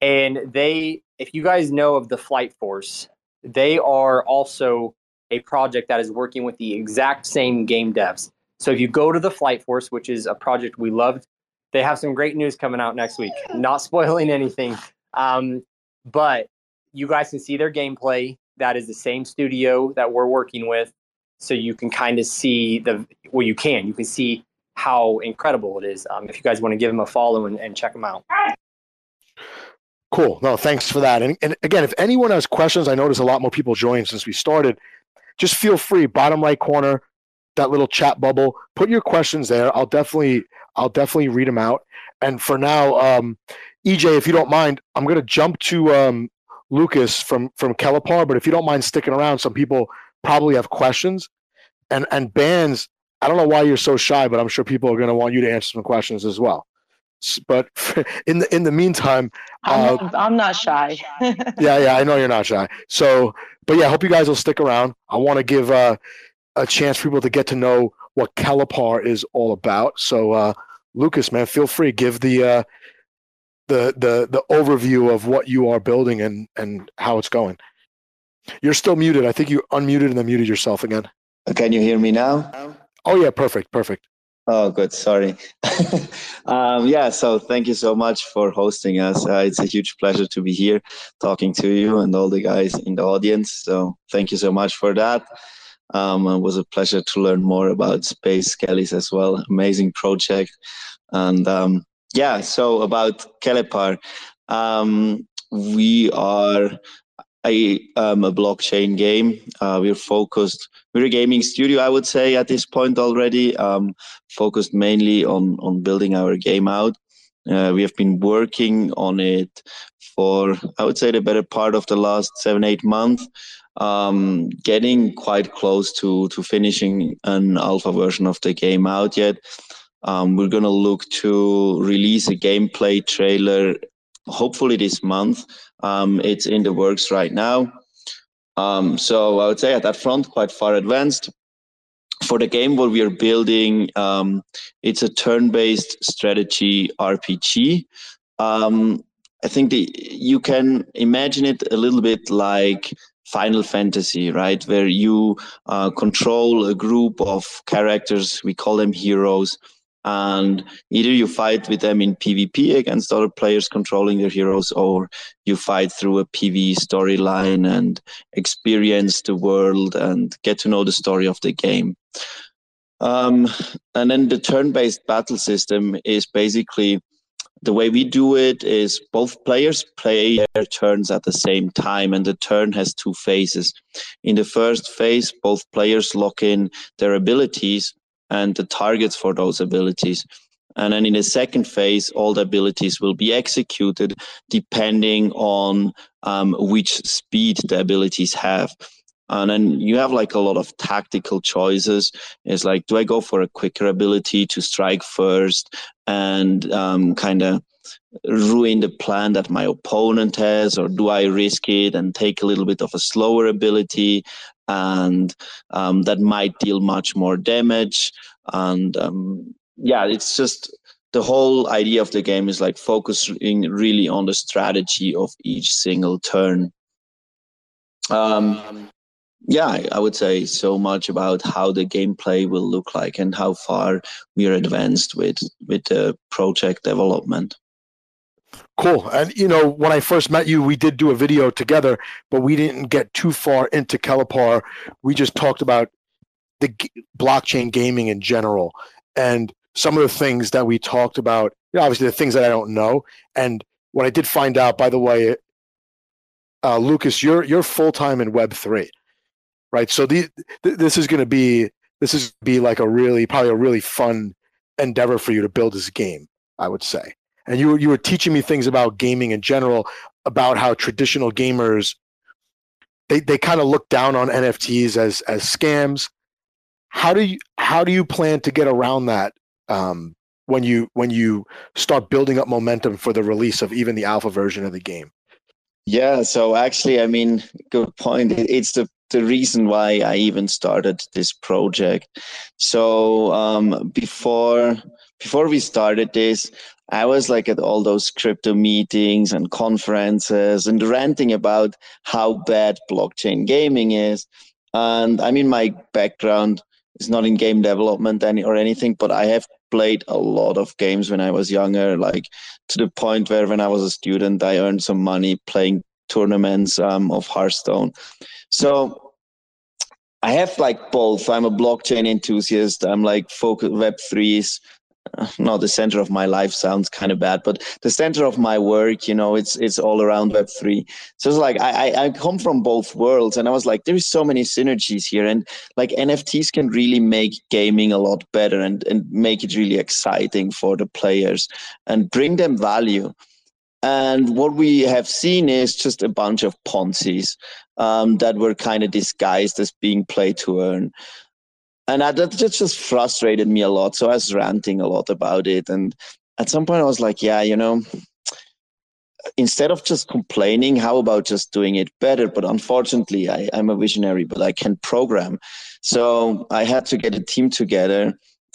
And they, if you guys know of the Flight Force, they are also a project that is working with the exact same game devs. So if you go to the Flight Force, which is a project we loved they have some great news coming out next week. Not spoiling anything, um, but you guys can see their gameplay. That is the same studio that we're working with, so you can kind of see the well, you can you can see how incredible it is. Um, if you guys want to give them a follow and, and check them out. Cool. No, thanks for that. And, and again, if anyone has questions, I notice a lot more people joined since we started. Just feel free. Bottom right corner, that little chat bubble. Put your questions there. I'll definitely I'll definitely read them out. And for now, um, EJ, if you don't mind, I'm gonna jump to um, Lucas from from Kelepar. But if you don't mind sticking around, some people probably have questions. And and Bbandz, I don't know why you're so shy, but I'm sure people are gonna want you to answer some questions as well. But in the in the meantime, I'm, uh, not, I'm not shy. yeah, yeah, I know you're not shy. So, but yeah, I hope you guys will stick around. I want to give uh, a chance for people to get to know what Kelepar is all about. So, uh, Lucas, man, feel free give the uh, the the the overview of what you are building and and how it's going. You're still muted. I think you unmuted and then muted yourself again. Can you hear me now? Oh yeah, perfect, perfect. Oh, good. Sorry. um, yeah. So thank you so much for hosting us. Uh, it's a huge pleasure to be here, talking to you and all the guys in the audience. So thank you so much for that. Um, it was a pleasure to learn more about Space Skellies as well. Amazing project. And um, yeah, so about Kelepar, um, we are a, um, a blockchain game. Uh, we're focused, we're a gaming studio, I would say, at this point already, um, focused mainly on, on building our game out. Uh, we have been working on it for, I would say, the better part of the last seven, eight months um, getting quite close to to finishing an alpha version of the game out yet. Um, we're gonna look to release a gameplay trailer, hopefully this month. Um, it's in the works right now. Um, so I would say at that front, quite far advanced. For the game, what we are building, um, it's a turn-based strategy RPG. Um, I think the, you can imagine it a little bit like Final Fantasy, right? Where you uh, control a group of characters, we call them heroes, and either you fight with them in PvP against other players controlling their heroes, or you fight through a PvE storyline and experience the world and get to know the story of the game. Um, and then the turn based battle system is basically the way we do it is both players play their turns at the same time and the turn has two phases in the first phase both players lock in their abilities and the targets for those abilities. And then in the second phase all the abilities will be executed depending on um, which speed the abilities have. And then you have like a lot of tactical choices. It's like do i go for a quicker ability to strike first and um, kind of ruin the plan that my opponent has or do i risk it and take a little bit of a slower ability and um, that might deal much more damage and um, yeah it's just the whole idea of the game is like focusing really on the strategy of each single turn um, yeah, I would say so much about how the gameplay will look like and how far we are advanced with with the project development. Cool. And you know, when I first met you, we did do a video together, but we didn't get too far into Kelepar. We just talked about the g- blockchain gaming in general and some of the things that we talked about. You know, obviously, the things that I don't know. And what I did find out, by the way, uh, Lucas, you're you're full time in Web three right? So the, th- this is going to be this is be like a really probably a really fun endeavor for you to build this game, I would say. And you you were teaching me things about gaming in general, about how traditional gamers they they kind of look down on NFTs as as scams. How do you how do you plan to get around that um, when you when you start building up momentum for the release of even the alpha version of the game? Yeah, so actually, I mean, good point. It's the the reason why I even started this project. So um, before before we started this, I was like at all those crypto meetings and conferences and ranting about how bad blockchain gaming is. And I mean, my background is not in game development any or anything, but I have played a lot of games when I was younger, like to the point where when I was a student, I earned some money playing tournaments um, of Hearthstone. So I have like both. I'm a blockchain enthusiast. I'm like focus web threes no the center of my life sounds kind of bad but the center of my work you know it's it's all around web 3 so it's like I, I come from both worlds and i was like there's so many synergies here and like nfts can really make gaming a lot better and and make it really exciting for the players and bring them value. And what we have seen is just a bunch of ponzi's um, that were kind of disguised as being play to earn and that, that just frustrated me a lot. So I was ranting a lot about it. And at some point, I was like, yeah, you know, instead of just complaining, how about just doing it better? But unfortunately, I, I'm a visionary, but I can program. So I had to get a team together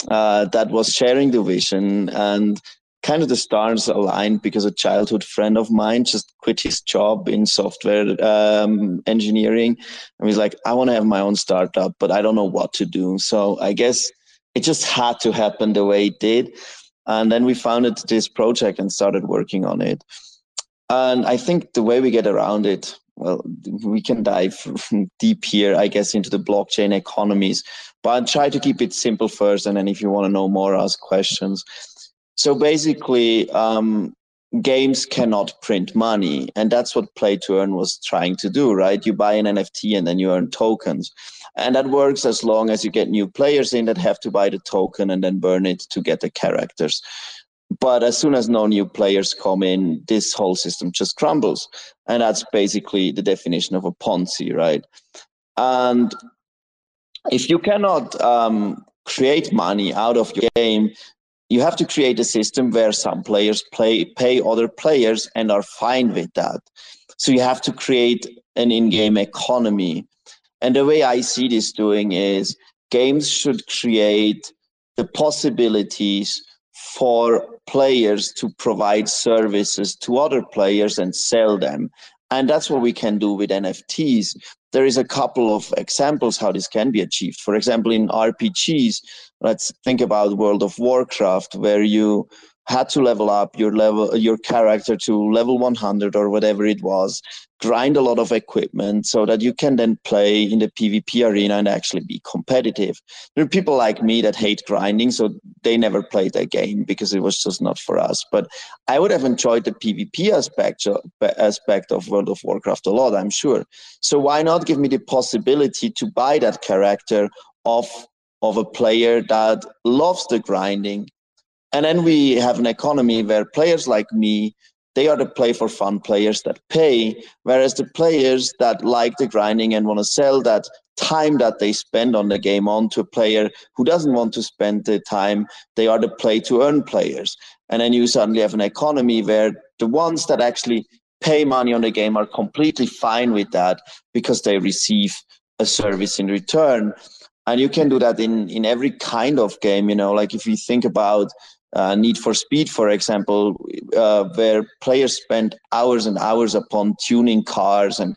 uh, that was sharing the vision and kind of the stars aligned because a childhood friend of mine just quit his job in software um, engineering. And he's like i want to have my own startup but i don't know what to do. So i guess it just had to happen the way it did. And then we founded this project and started working on it. And i think the way we get around it well we can dive deep here i guess into the blockchain economies but try to keep it simple first. And then if you want to know more ask questions so basically, um, games cannot print money, and that's what Play to Earn was trying to do, right? You buy an NFT and then you earn tokens, and that works as long as you get new players in that have to buy the token and then burn it to get the characters. But as soon as no new players come in, this whole system just crumbles, and that's basically the definition of a Ponzi, right? And if you cannot um, create money out of your game, you have to create a system where some players play pay other players and are fine with that. So you have to create an in-game economy. And the way i see this doing is games should create the possibilities for players to provide services to other players and sell them. And that's what we can do with nfts there is a couple of examples how this can be achieved. For example in rpgs let's think about World of Warcraft, where you had to level up your level your character to level 100 or whatever it was grind a lot of equipment so that you can then play in the pvp arena and actually be competitive there are people like me that hate grinding so they never played that game because it was just not for us but i would have enjoyed the pvp aspect uh, aspect of world of warcraft a lot i'm sure so why not give me the possibility to buy that character off of a player that loves the grinding. And then we have an economy where players like me, they are the play for fun players that pay, whereas the players that like the grinding and want to sell that time that they spend on the game on to a player who doesn't want to spend the time, they are the play to earn players. And then you suddenly have an economy where the ones that actually pay money on the game are completely fine with that because they receive a service in return and you can do that in in every kind of game you know like if you think about uh, Need for Speed, for example, uh, where players spend hours and hours upon tuning cars and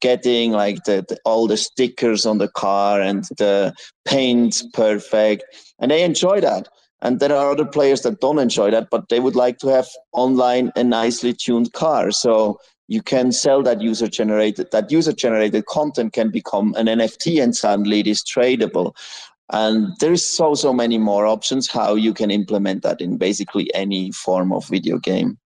getting like the, the, all the stickers on the car and the paint perfect, and they enjoy that. And there are other players that don't enjoy that, but they would like to have online a nicely tuned car. So you can sell that user generated that user generated content can become an nft and suddenly it is tradable and there is so so many more options how you can implement that in basically any form of video game.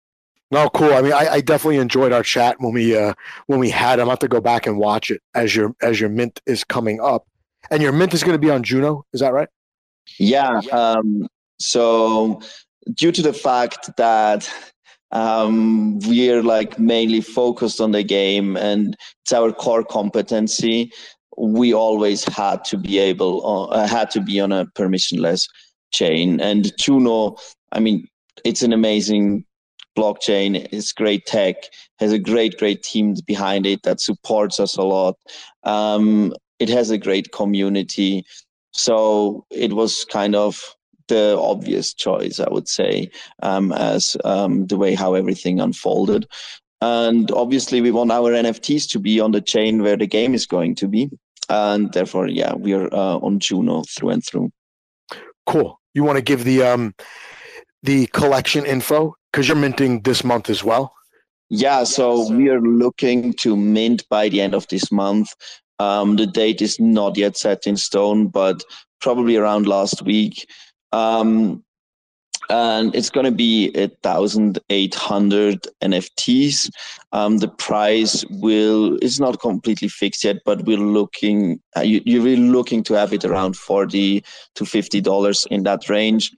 No cool. I mean i, I definitely enjoyed our chat when we uh when we had i'm have to go back and watch it as your as your mint is coming up. And your mint is going to be on juno is that right? Yeah um so due to the fact that um, we're like mainly focused on the game and it's our core competency we always had to be able uh, had to be on a permissionless chain and juno i mean it's an amazing blockchain it's great tech has a great great team behind it that supports us a lot um, it has a great community so it was kind of the obvious choice, I would say, um, as um, the way how everything unfolded. And obviously, we want our NFTs to be on the chain where the game is going to be. And therefore, yeah, we are uh, on Juno through and through. Cool. You want to give the um, the collection info because you're minting this month as well. Yeah, so we are looking to mint by the end of this month. Um, the date is not yet set in stone, but probably around last week. Um, and it's going to be a thousand eight hundred NFTs. Um, the price will is not completely fixed yet, but we're looking. Uh, you, you're really looking to have it around forty to fifty dollars in that range.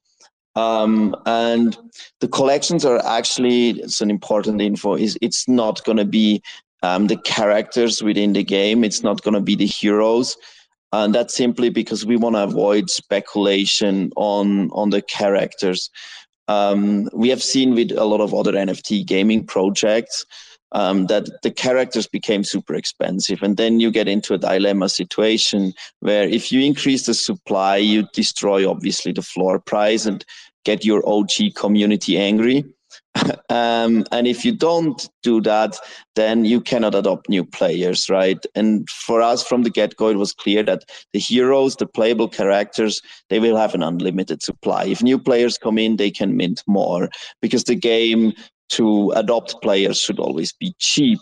Um, and the collections are actually it's an important info. Is it's not going to be um, the characters within the game. It's not going to be the heroes and that's simply because we want to avoid speculation on on the characters. Um, we have seen with a lot of other NFT gaming projects um, that the characters became super expensive, and then you get into a dilemma situation where if you increase the supply, you destroy obviously the floor price and get your OG community angry. um, and if you don't do that, then you cannot adopt new players, right? And for us from the get go, it was clear that the heroes, the playable characters, they will have an unlimited supply. If new players come in, they can mint more because the game to adopt players should always be cheap.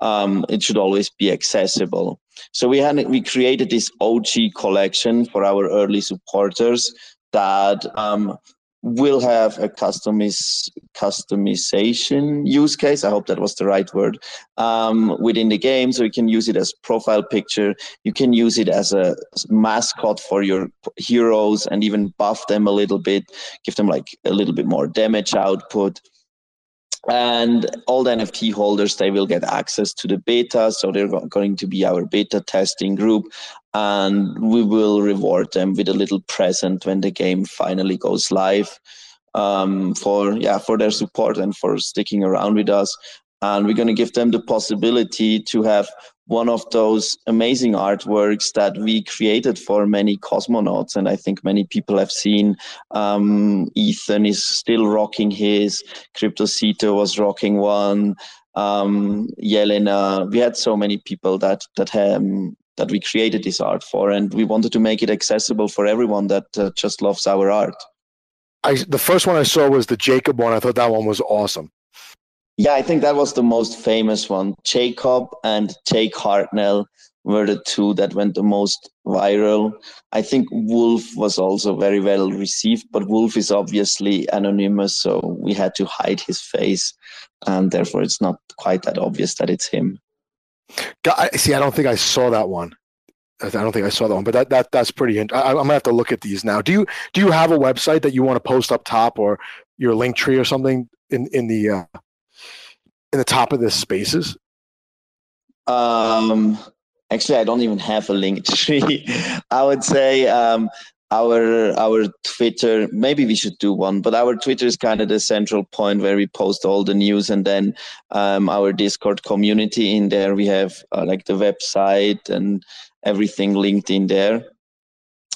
Um, it should always be accessible. So we had we created this OG collection for our early supporters that um, will have a customiz- customization use case. I hope that was the right word um, within the game. So you can use it as profile picture. You can use it as a mascot for your heroes and even buff them a little bit, give them like a little bit more damage output and all the nft holders they will get access to the beta. So they're going to be our beta testing group. And we will reward them with a little present when the game finally goes live. Um, for yeah for their support and for sticking around with us and we're going to give them the possibility to have one of those amazing artworks that we created for many cosmonauts. And I think many people have seen um, Ethan is still rocking his, Cryptocito was rocking one, um, Yelena. We had so many people that that um, that we created this art for, and we wanted to make it accessible for everyone that uh, just loves our art. I the first one I saw was the Jacob one. I thought that one was awesome. Yeah, I think that was the most famous one. Jacob and Jake Hartnell were the two that went the most viral. I think Wolf was also very well received, but Wolf is obviously anonymous, so we had to hide his face, and therefore it's not quite that obvious that it's him. See, I don't think I saw that one. I don't think I saw that one, but that that that's pretty. I, I'm gonna have to look at these now. Do you do you have a website that you want to post up top, or your link tree or something in in the uh, in the top of the spaces? Um, actually, I don't even have a link tree. I would say um, our our Twitter. Maybe we should do one, but our Twitter is kind of the central point where we post all the news, and then um, our Discord community. In there, we have uh, like the website and everything linked in there.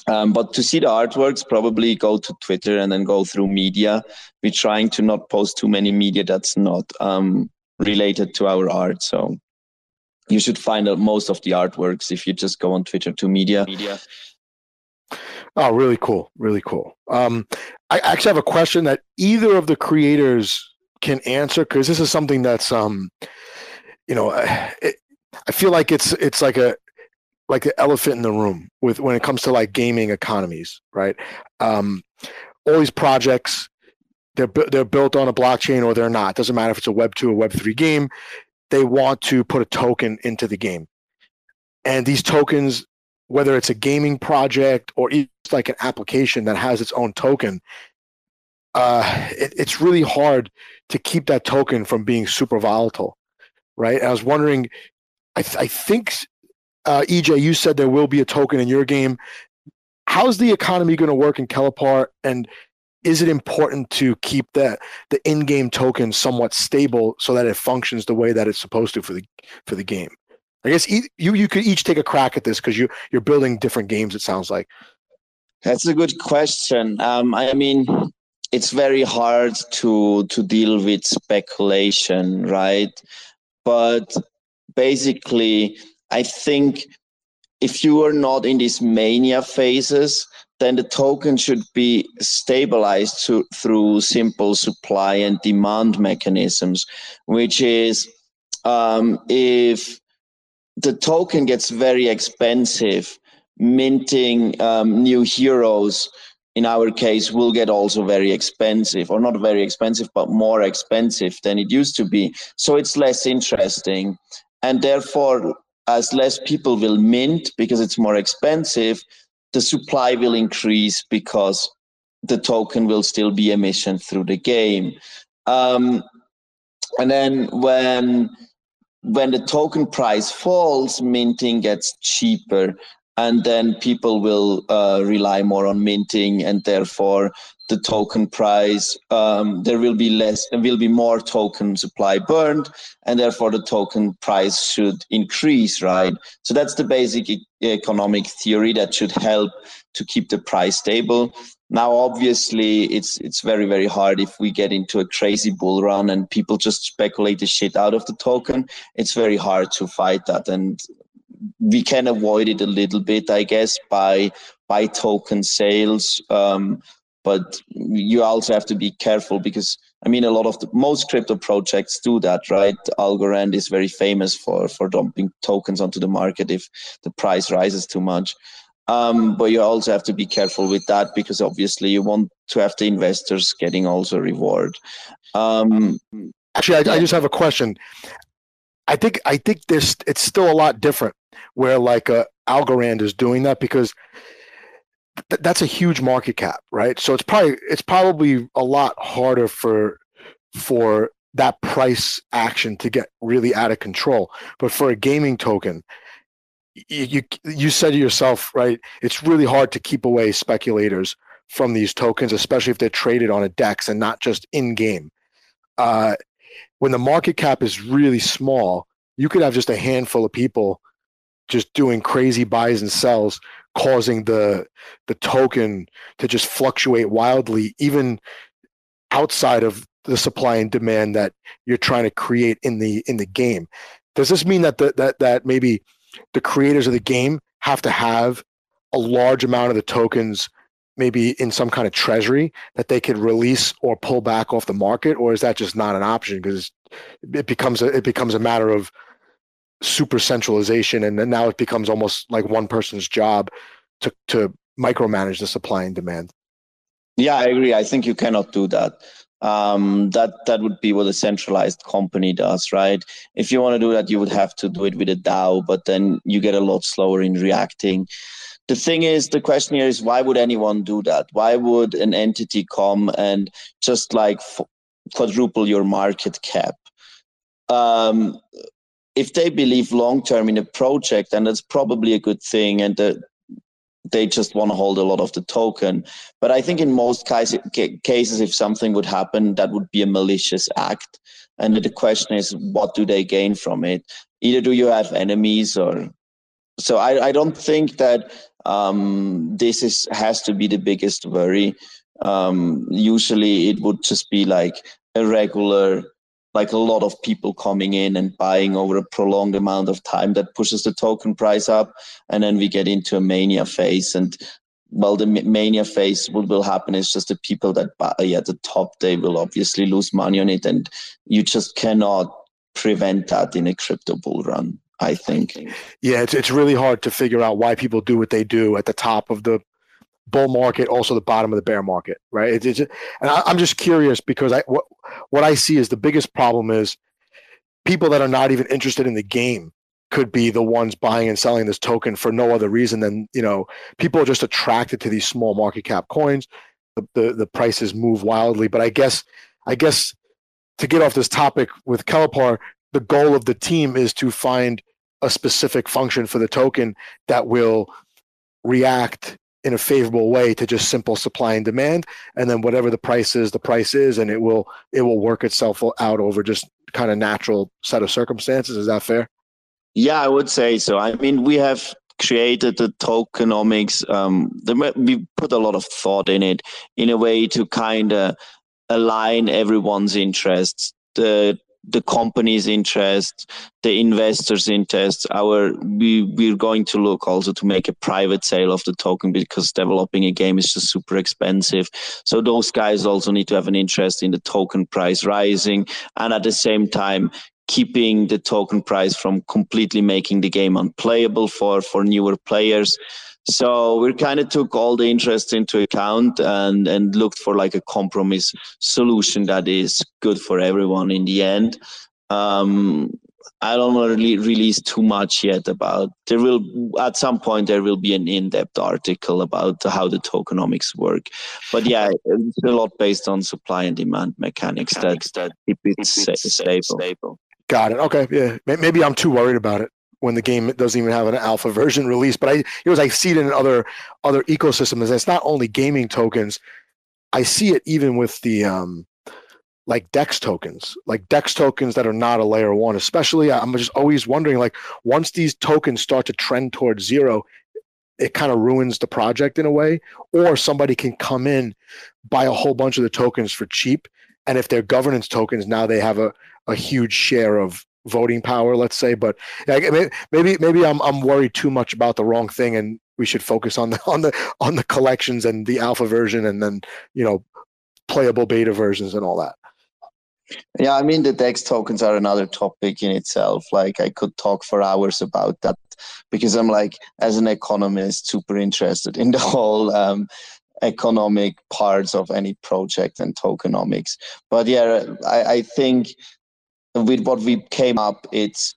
Um, but to see the artworks, probably go to Twitter and then go through media. We're trying to not post too many media that's not um, related to our art. So you should find out most of the artworks if you just go on Twitter to media. media. Oh, really cool. Really cool. Um, I actually have a question that either of the creators can answer because this is something that's, um, you know, it, I feel like it's it's like a like the elephant in the room with when it comes to like gaming economies, right? Um, all these projects they're they're built on a blockchain or they're not. Doesn't matter if it's a Web two or Web three game. They want to put a token into the game, and these tokens, whether it's a gaming project or it's like an application that has its own token, uh, it, it's really hard to keep that token from being super volatile, right? And I was wondering, I, th- I think uh, EJ, you said there will be a token in your game. How's the economy going to work in Kelepar, and is it important to keep the the in-game token somewhat stable so that it functions the way that it's supposed to for the for the game? I guess you you could each take a crack at this because you you're building different games. It sounds like. That's a good question. Um, I mean, it's very hard to to deal with speculation, right? But basically, I think if you are not in these mania phases, then the token should be stabilized to, through simple supply and demand mechanisms, which is um, if the token gets very expensive, minting um, new heroes in our case will get also very expensive or not very expensive but more expensive than it used to be. So it's less interesting. And therefore as less people will mint because it's more expensive the supply will increase because the token will still be emission through the game. Um, and then when when the token price falls minting gets cheaper and then people will uh, rely more on minting and therefore the token price um, there will be less there will be more token supply burned and therefore the token price should increase right so that's the basic e- economic theory that should help to keep the price stable now obviously it's it's very very hard if we get into a crazy bull run and people just speculate the shit out of the token it's very hard to fight that and we can avoid it a little bit, I guess, by by token sales. Um, but you also have to be careful because I mean, a lot of the most crypto projects do that, right? Algorand is very famous for for dumping tokens onto the market if the price rises too much. Um, but you also have to be careful with that because obviously you want to have the investors getting also reward. Um, Actually, I, I just have a question. I think I think there's it's still a lot different where like a uh, Algorand is doing that because th- that's a huge market cap, right? So it's probably it's probably a lot harder for for that price action to get really out of control. But for a gaming token, you, you you said to yourself, right? It's really hard to keep away speculators from these tokens, especially if they're traded on a DEX and not just in game. Uh, when the market cap is really small, you could have just a handful of people just doing crazy buys and sells causing the the token to just fluctuate wildly even outside of the supply and demand that you're trying to create in the in the game. Does this mean that the, that that maybe the creators of the game have to have a large amount of the tokens maybe in some kind of treasury that they could release or pull back off the market or is that just not an option? Because it becomes a it becomes a matter of super centralization and now it becomes almost like one person's job to to micromanage the supply and demand. Yeah i agree. I think you cannot do that. Um, that that would be what a centralized company does right? If you want to do that you would have to do it with a dao but then you get a lot slower in reacting. The thing is the question here is why would anyone do that? Why would an entity come and just like quadruple your market cap? Um, if they believe long term in a project, then that's probably a good thing, and the, they just want to hold a lot of the token. But I think in most cases, if something would happen, that would be a malicious act. And the question is, what do they gain from it? Either do you have enemies, or so I, I don't think that um, this is has to be the biggest worry. Um, usually, it would just be like a regular like a lot of people coming in and buying over a prolonged amount of time that pushes the token price up. And then we get into a mania phase. And well the mania phase what will happen is just the people that buy at the top they will obviously lose money on it. And you just cannot prevent that in a crypto bull run I think. Yeah, it's it's really hard to figure out why people do what they do at the top of the bull market, also the bottom of the bear market, right? It's, and I, am just curious because I what what I see is the biggest problem is people that are not even interested in the game could be the ones buying and selling this token for no other reason than you know people are just attracted to these small market cap coins. The the, the prices move wildly, but I guess I guess to get off this topic with Kelepar, the goal of the team is to find a specific function for the token that will react in a favorable way to just simple supply and demand. And then whatever the price is the price is and it will it will work itself out over just kind of natural set of circumstances. Is that fair? Yeah i would say so. I mean we have created the tokenomics um we put a lot of thought in it in a way to kind of align everyone's interests. The the company's interest, the investors' interest. Our we we're going to look also to make a private sale of the token because developing a game is just super expensive. So those guys also need to have an interest in the token price rising, and at the same time keeping the token price from completely making the game unplayable for for newer players. So we kind of took all the interest into account and and looked for like a compromise solution that is good for everyone in the end. Um, I don't really release too much yet about. There will at some point there will be an in-depth article about how the tokenomics work, but yeah, it's a lot based on supply and demand mechanics, mechanics that, that keep it stable. stable. Got it. Okay. Yeah. Maybe I'm too worried about it when the game doesn't even have an alpha version release. But I, you know, I see it in other other ecosystems. It's not only gaming tokens. I see it even with the um, like dex tokens like dex tokens that are not a layer one especially i'm just always wondering like once these tokens start to trend towards zero it kind of ruins the project in a way or somebody can come in buy a whole bunch of the tokens for cheap and if they're governance tokens now they have a, a huge share of voting power let's say but maybe maybe i'm i'm worried too much about the wrong thing and we should focus on the on the on the collections and the alpha version and then you know playable beta versions and all that yeah, I mean, the DEX tokens are another topic in itself. Like, I could talk for hours about that because I'm like, as an economist, super interested in the whole um, economic parts of any project and tokenomics. But yeah, I, I think with what we came up, it's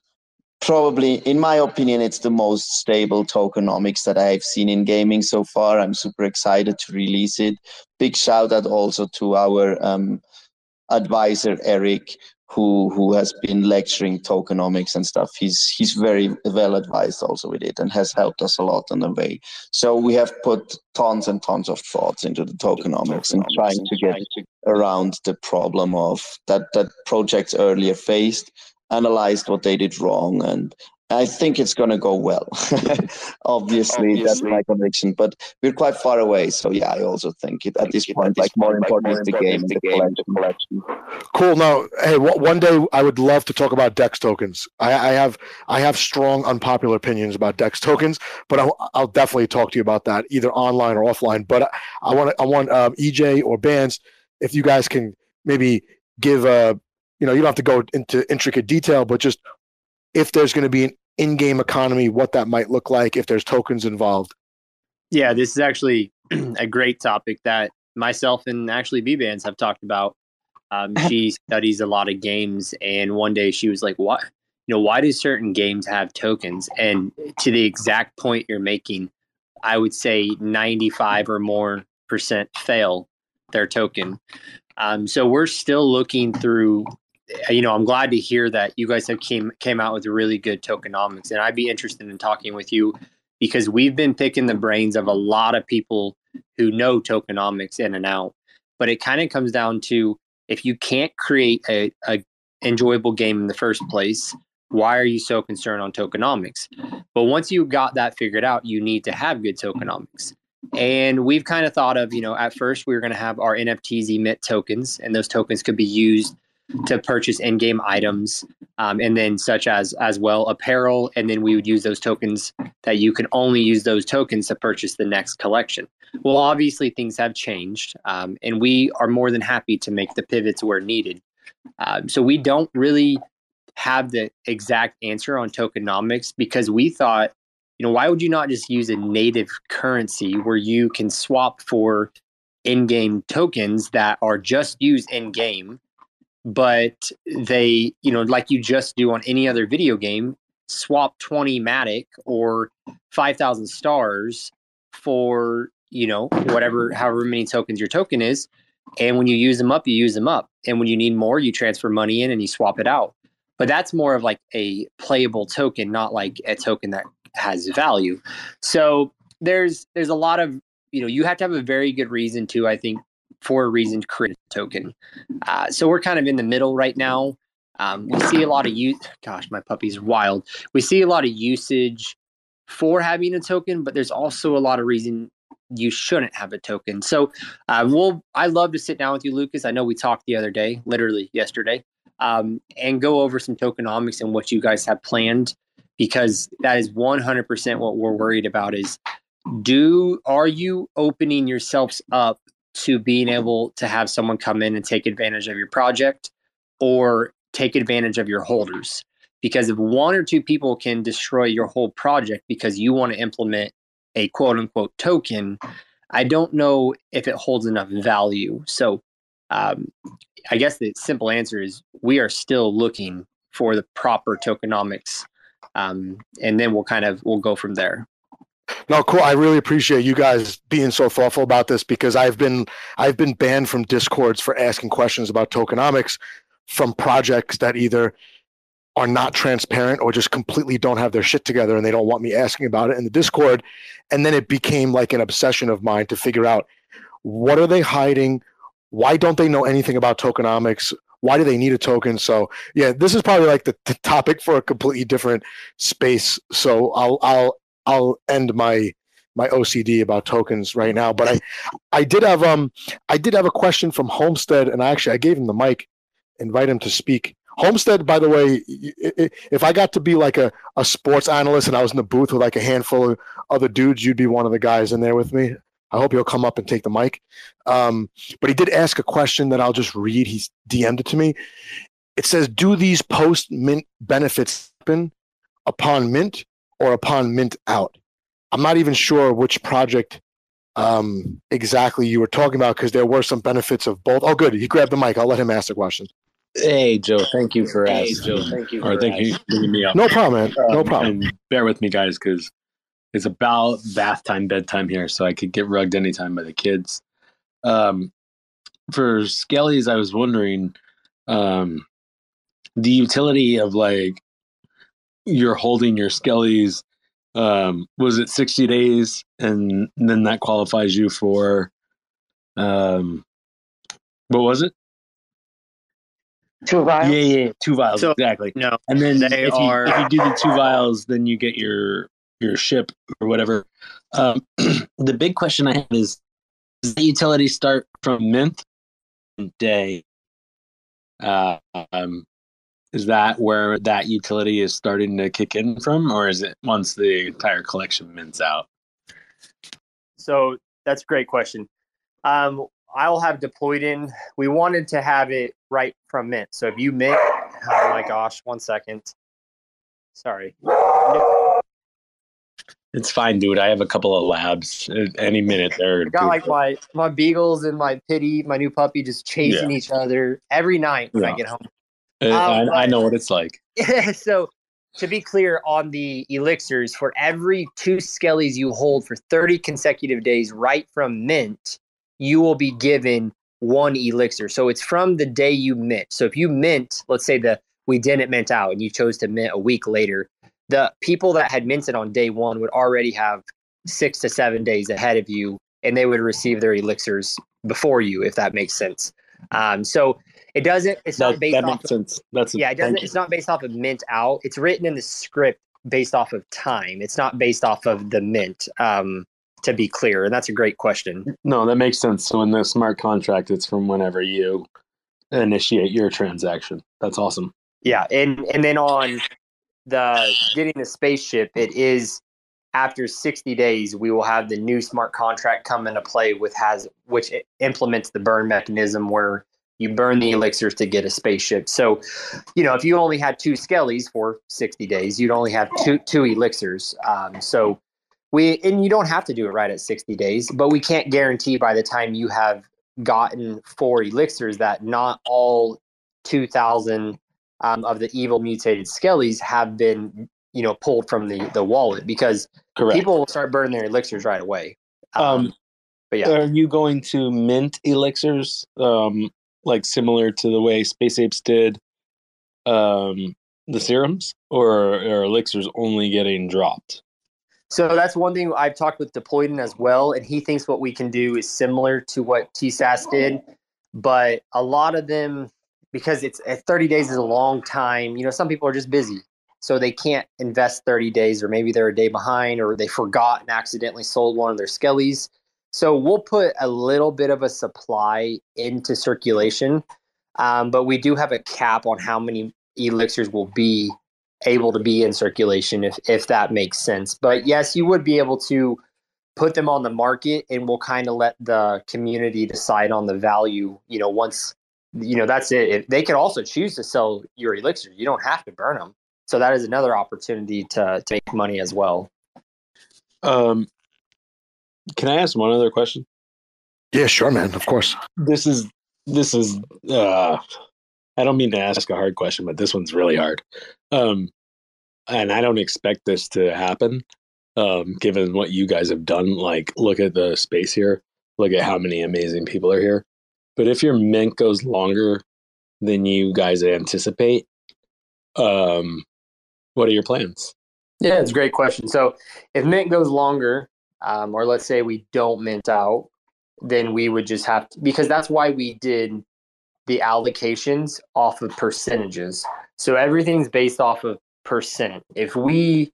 probably, in my opinion, it's the most stable tokenomics that I've seen in gaming so far. I'm super excited to release it. Big shout out also to our um, advisor Eric, who who has been lecturing tokenomics and stuff. He's he's very well advised also with it and has helped us a lot on the way. So we have put tons and tons of thoughts into the tokenomics and trying to get around the problem of that that projects earlier faced, analyzed what they did wrong and I think it's going to go well. Obviously, Obviously, that's my conviction. But we're quite far away, so yeah, I also think it at this point, like more important is the game, the, the collection. Cool. Now, hey, one day I would love to talk about Dex tokens. I, I have I have strong unpopular opinions about Dex tokens, but I'll, I'll definitely talk to you about that either online or offline. But I, want I want um, EJ or Bbandz if you guys can maybe give a you know you don't have to go into intricate detail, but just if there's going to be an in-game economy, what that might look like if there's tokens involved. Yeah, this is actually a great topic that myself and actually Bbandz have talked about. Um, she studies a lot of games, and one day she was like, "What? You know, why do certain games have tokens?" And to the exact point you're making, I would say 95 or more percent fail their token. Um, so we're still looking through Uh, you know, I'm glad to hear that you guys have came came out with really good tokenomics, and I'd be interested in talking with you because we've been picking the brains of a lot of people who know tokenomics in and out. But it kind of comes down to if you can't create a, a enjoyable game in the first place, why are you so concerned on tokenomics? But once you got that figured out, you need to have good tokenomics. And we've kind of thought of, you know, at first we were going to have our NFTs emit tokens, and those tokens could be used to purchase in-game items um, and then such as as well apparel and then we would use those tokens that you can only use those tokens to purchase the next collection. Well obviously things have changed um, and we are more than happy to make the pivots where needed. Um, so we don't really have the exact answer on tokenomics because we thought you know why would you not just use a native currency where you can swap for in-game tokens that are just used in game but they, you know, like you just do on any other video game, swap 20 Matic or 5,000 stars for, you know, whatever, however many tokens your token is. And when you use them up, you use them up. And when you need more, you transfer money in and you swap it out. But that's more of like a playable token, not like a token that has value. So there's there's a lot of you know you have to have a very good reason to I think for a reason to create a token. Uh, so we're kind of in the middle right now. Um, we see a lot of use. Gosh, my puppy's wild. We see a lot of usage for having a token, but there's also a lot of reason you shouldn't have a token. So uh, we'll. I love to sit down with you, Lucas. I know we talked the other day, literally yesterday, um, and go over some tokenomics and what you guys have planned, because that is 100% what we're worried about. Is do are you opening yourselves up to being able to have someone come in and take advantage of your project or take advantage of your holders. Because if one or two people can destroy your whole project because you want to implement a quote unquote token, I don't know if it holds enough value. So um, I guess the simple answer is we are still looking for the proper tokenomics, um, and then we'll kind of we'll go from there. No, cool. I really appreciate you guys being so thoughtful about this because I've been I've been banned from discords for asking questions about tokenomics from projects that either are not transparent or just completely don't have their shit together and they don't want me asking about it in the discord. And then it became like an obsession of mine to figure out what are they hiding? Why don't they know anything about tokenomics? Why do they need a token? So yeah this is probably like the, the topic for a completely different space. So i'll i'll i'll end my my OCD about tokens right now. But I, I did have um, I did have a question from Homestead, and I actually I gave him the mic, invite him to speak. Homestead, by the way, if I got to be like a, a sports analyst and I was in the booth with like a handful of other dudes, you'd be one of the guys in there with me. I hope you'll come up and take the mic. Um, but he did ask a question that I'll just read. He's DM'd it to me. It says, Do these post mint benefits happen upon mint or upon mint out? I'm not even sure which project um, exactly you were talking about because there were some benefits of both. Oh, good. He grabbed the mic. I'll let him ask the question. Hey Joe, thank you for hey, asking. Joe, thank you. Or thank you for bringing me up. No problem, man. No um, problem. And bear with me, guys, because it's about bath time, bedtime here, so I could get rugged anytime by the kids. Um, for Skellies, I was wondering um, the utility of like you're holding your Skellies. Um, was it 60 days, and then that qualifies you for um, what was it? Two vials. Yeah, yeah, two vials so, exactly. No, and then they if are. You, if you do the two vials, then you get your your ship or whatever. Um, the big question I have is: Does the utility start from mint day? Uh, um, is that where that utility is starting to kick in from, or is it once the entire collection mints out? So that's a great question. Um, I'll have Deployden. We wanted to have it right from Mint. So if you mint, oh my gosh, one second. Sorry. It's fine, dude. I have a couple of labs. Any minute there. I got like my my beagles and my pity, my new puppy, just chasing yeah. each other every night when yeah. I get home. Uh, um, I, I know what it's like. so to be clear on the elixirs, for every two skellies you hold for 30 consecutive days right from mint, you will be given one elixir. So it's from the day you mint. So if you mint, let's say the we didn't mint out and you chose to mint a week later, the people that had minted on day one would already have six to seven days ahead of you and they would receive their elixirs before you, if that makes sense. Um, so it doesn't, it's that, not based that off makes of, sense. That's yeah, it doesn't, it's not based off of mint out. It's written in the script based off of time. It's not based off of the mint. Um, to be clear? And that's a great question. No, that makes sense. So in the smart contract, it's from whenever you initiate your transaction. That's awesome. Yeah, and and then on the getting the spaceship, it is after 60 days we will have the new smart contract come into play with has which implements the burn mechanism where you burn the elixirs to get a spaceship. So, you know, if you only had two skellies for 60 days, you'd only have two two elixirs. Um, so we and you don't have to do it right at 60 days but we can't guarantee by the time you have gotten four elixirs that not all 2000 um, of the evil mutated skellies have been you know pulled from the the wallet because Correct. people will start burning their elixirs right away um, um, but yeah are you going to mint elixirs um, like similar to the way space apes did um, the serums or are elixirs only getting dropped so that's one thing I've talked with Deployden as well, and he thinks what we can do is similar to what TSAS did, but a lot of them because it's 30 days is a long time. You know, some people are just busy, so they can't invest 30 days, or maybe they're a day behind, or they forgot and accidentally sold one of their skellies. So we'll put a little bit of a supply into circulation, um, but we do have a cap on how many elixirs will be able to be in circulation if if that makes sense. But yes, you would be able to put them on the market and we'll kind of let the community decide on the value, you know, once you know that's it. They could also choose to sell your elixirs. You don't have to burn them. So that is another opportunity to, to make money as well. Um can I ask one other question? Yeah, sure, man. Of course. This is this is. uh I don't mean to ask a hard question, but this one's really hard. Um, and I don't expect this to happen, um, given what you guys have done. Like, look at the space here. Look at how many amazing people are here. But if your mint goes longer than you guys anticipate, um, what are your plans? Yeah, it's a great question. So if mint goes longer, um, or let's say we don't mint out, then we would just have to, because that's why we did the allocations off of percentages. So everything's based off of percent. If we,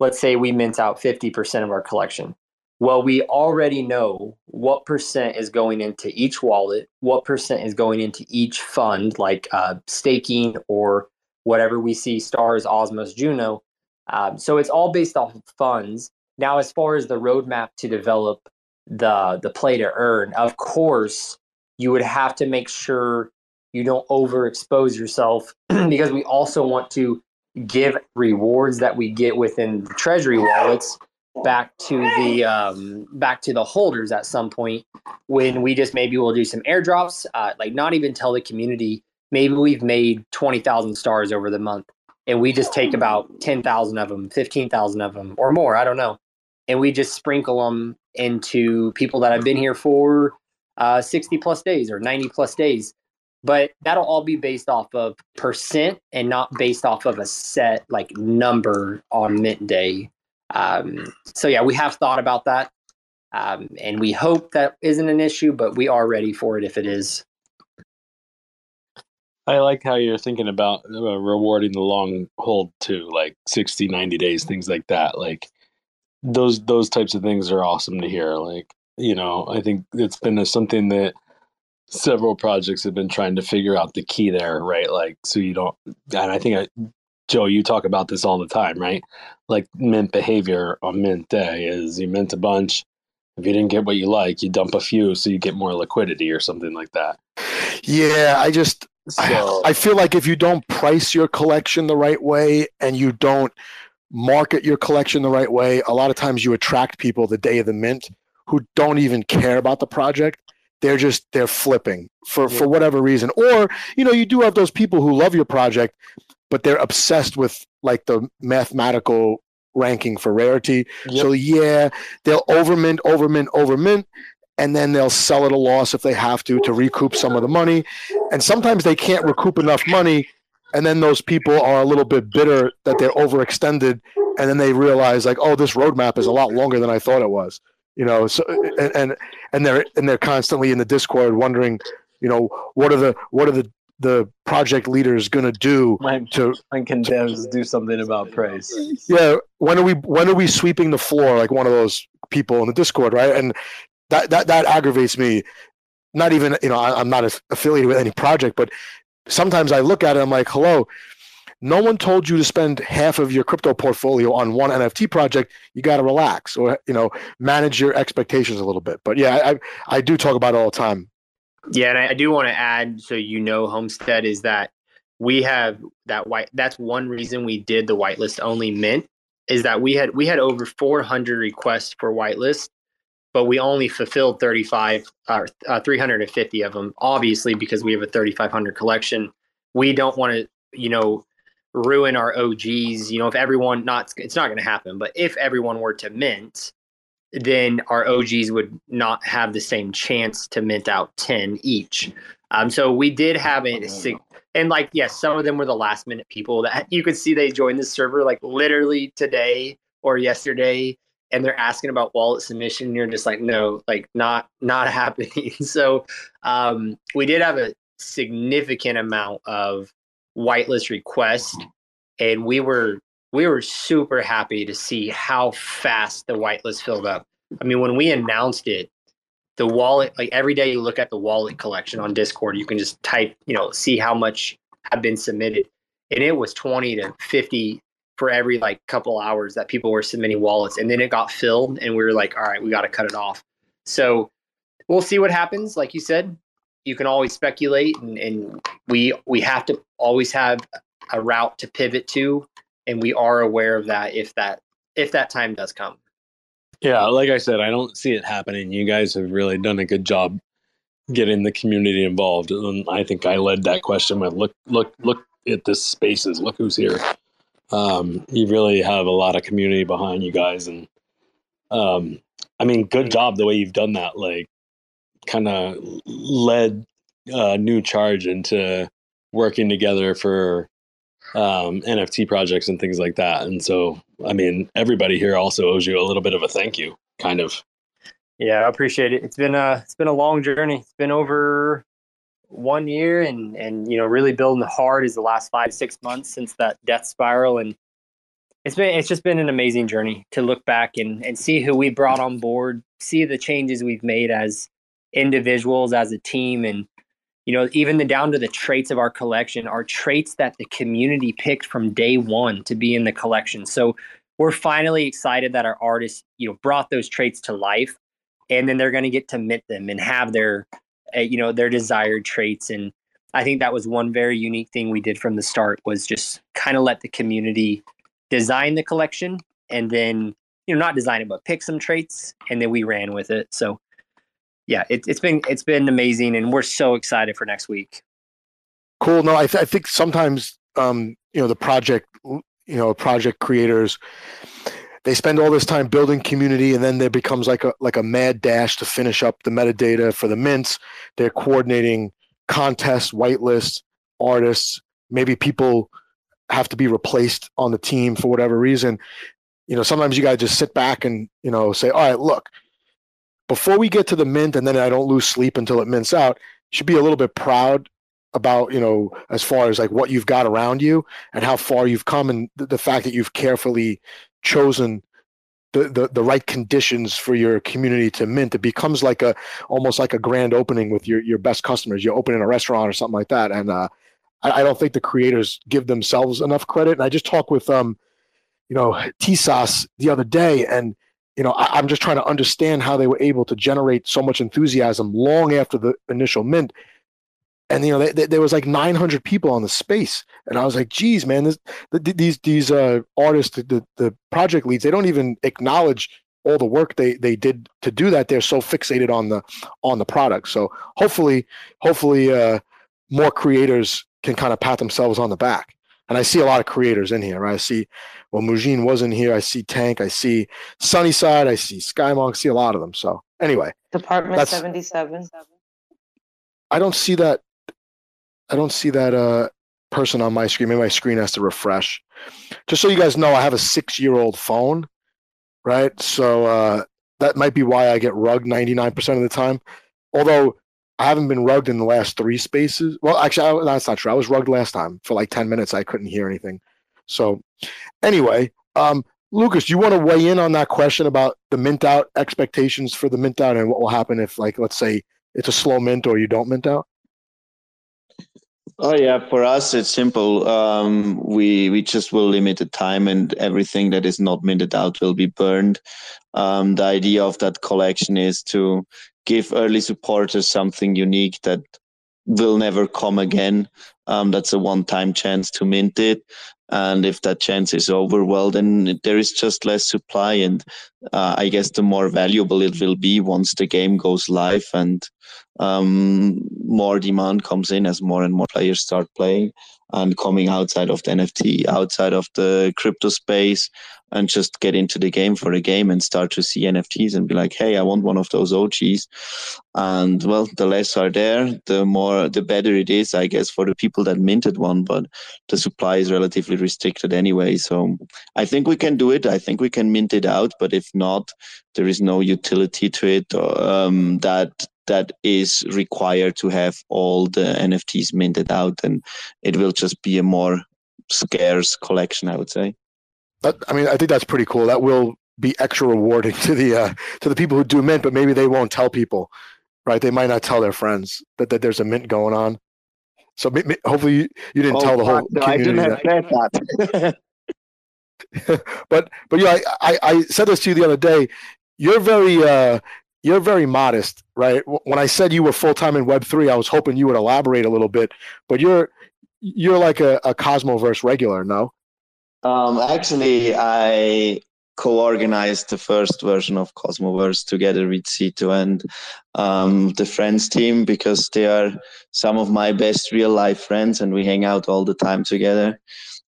let's say we mint out 50% of our collection, well, we already know what percent is going into each wallet, what percent is going into each fund, like uh, staking or whatever we see stars, Osmos, Juno. Um, so it's all based off of funds. Now, as far as the roadmap to develop the the play to earn, of course, you would have to make sure you don't overexpose yourself because we also want to give rewards that we get within the treasury wallets back to the um, back to the holders at some point when we just maybe we'll do some airdrops uh, like not even tell the community maybe we've made 20,000 stars over the month and we just take about 10,000 of them 15,000 of them or more I don't know and we just sprinkle them into people that have been here for uh, 60 plus days or 90 plus days but that'll all be based off of percent and not based off of a set like number on mint day um, so yeah we have thought about that um, and we hope that isn't an issue but we are ready for it if it is I like how you're thinking about uh, rewarding the long hold too, like 60, 90 days, things like that. Like those those types of things are awesome to hear. Like, you know, I think it's been a, something that several projects have been trying to figure out the key there, right? Like, so you don't, and I think, I, Joe, you talk about this all the time, right? Like, mint behavior on mint day is you mint a bunch. If you didn't get what you like, you dump a few so you get more liquidity or something like that. Yeah, I just, so, I, I feel like if you don't price your collection the right way and you don't market your collection the right way, a lot of times you attract people the day of the mint who don't even care about the project. They're just they're flipping for yeah. for whatever reason. Or you know you do have those people who love your project but they're obsessed with like the mathematical ranking for rarity. Yep. so yeah they'll overmint overmint overmint and then they'll sell at a loss if they have to to recoup some of the money. And sometimes they can't recoup enough money and then those people are a little bit bitter that they're overextended. And then they realize like oh this roadmap is a lot longer than i thought it was you know? So and, and and they're and they're constantly in the discord wondering you know what are the what are the the project leaders going to do to when can devs do something about price yeah when are we when are we sweeping the floor like one of those people in the discord right? And that that that aggravates me. Not even you know I, i'm not affiliated with any project but sometimes i look at it i'm like hello no one told you to spend half of your crypto portfolio on one NFT project. You got to relax or you know manage your expectations a little bit. But yeah, I I do talk about it all the time. Yeah, and I, I do want to add so you know, Homestead is that we have that white. That's one reason we did the whitelist only mint is that we had we had over 400 requests for whitelist but we only fulfilled 35 or uh, 350 of them obviously because we have a 3500 collection we don't want to you know ruin our OGs. You know, if everyone not it's not going to happen, but if everyone were to mint, then our OGs would not have the same chance to mint out 10 each. Um, so we did have a, and like, yes, some of them were the last minute people that you could see they joined the server like literally today or yesterday. And they're asking about wallet submission. And you're just like, no, like not, not happening. so um, we did have a significant amount of whitelist request, and we were we were super happy to see how fast the whitelist filled up. I mean, when we announced it, the wallet like every day you look at the wallet collection on Discord, you can just type, you know, see how much have been submitted, and it was twenty to fifty for every like couple hours that people were submitting wallets, and then it got filled, and we were like, all right, we got to cut it off. So we'll see what happens. Like you said, you can always speculate and, and we we have to always have a route to pivot to and we are aware of that if that if that time does come Yeah, like I said, I don't see it happening. You guys have really done a good job getting the community involved. And I think I led that question with look look look at this spaces, look who's here. Um, you really have a lot of community behind you guys and um, I mean good job the way you've done that, like kind of led a new charge into working together for um, NFT projects and things like that. And so, I mean, everybody here also owes you a little bit of a thank you, kind of. Yeah, I appreciate it. It's been a it's been a long journey. It's been over one year, and and you know, really building the hard is the last five six months since that death spiral, and it's been it's just been an amazing journey to look back and and see who we brought on board, see the changes we've made as individuals, as a team, and you know, even the down to the traits of our collection are traits that the community picked from day one to be in the collection. So we're finally excited that our artists, you know, brought those traits to life, and then they're going to get to mint them and have their, uh, you know, their desired traits. And I think that was one very unique thing we did from the start was just kind of let the community design the collection, and then you know, not design it, but pick some traits, and then we ran with it. So yeah, it, has been it's been amazing, and we're so excited for next week. Cool. No, I, th- I think sometimes um, you know the project you know project creators they spend all this time building community and then there becomes like a like a mad dash to finish up the metadata for the mints. They're coordinating contests whitelists artists. Maybe people have to be replaced on the team for whatever reason. You know sometimes you got to just sit back and you know say all right look before we get to the mint and then I don't lose sleep until it mints out, you should be a little bit proud about, you know, as far as like what you've got around you and how far you've come and the fact that you've carefully chosen the, the, the right conditions for your community to mint. It becomes like a almost like a grand opening with your, your best customers. You're opening a restaurant or something like that. And uh, I, I don't think the creators give themselves enough credit. And I just talked with um, you know, TSAS the other day and you know, I, am just trying to understand how they were able to generate so much enthusiasm long after the initial mint. And you know, they, they, there was like 900 people on the space, and I was like, "Geez, man, this, the, these these uh, artists, the, the project leads, they don't even acknowledge all the work they they did to do that. They're so fixated on the on the product. So hopefully, hopefully, uh, more creators can kind of pat themselves on the back and I see a lot of creators in here. Right? I see, well, Mujin wasn't here. I see Tank. I see Sunnyside. I see Skymonk. I see a lot of them. So anyway, Department seventy seven. I don't see that. I don't see that uh, person on my screen. Maybe my screen has to refresh. Just so you guys know, I have a six year old phone, right? So uh, that might be why I get rugged ninety nine percent of the time. Although I haven't been rugged in the last three spaces. Well, actually, I, that's not true. I was rugged last time for like 10 minutes. I couldn't hear anything. So, anyway, um, Lucas, do you want to weigh in on that question about the mint out expectations for the mint out and what will happen if, like, let's say it's a slow mint or you don't mint out? Oh yeah, for us it's simple. Um, we we just will limit the time, and everything that is not minted out will be burned. Um, the idea of that collection is to give early supporters something unique that will never come again. Um, that's a one-time chance to mint it, and if that chance is over, well, then there is just less supply, and uh, I guess the more valuable it will be once the game goes live and um, more demand comes in as more and more players start playing and coming outside of the NFT, outside of the crypto space, and just get into the game for a game and start to see NFTs and be like, hey, I want one of those OGs. And well, the less are there, the more, the better it is, I guess, for the people that minted one. But the supply is relatively restricted anyway. So I think we can do it. I think we can mint it out. But if not, there is no utility to it um, that that is required to have all the NFTs minted out, and it will just be a more scarce collection, I would say. But, I mean, I think that's pretty cool. That will be extra rewarding to the uh, to the people who do mint, but maybe they won't tell people, right? They might not tell their friends that, that there's a mint going on. So hopefully you, you didn't oh, tell the whole no, community. I didn't have that. but but yeah, I, I said this to you the other day. You're very uh, you're very modest, right? When I said you were full time in Web three, I was hoping you would elaborate a little bit. But you're you're like a, a Cosmoverse regular, no? Um, actually, I co-organized the first version of Cosmoverse together with Cito and um, the friends team because they are some of my best real life friends and we hang out all the time together.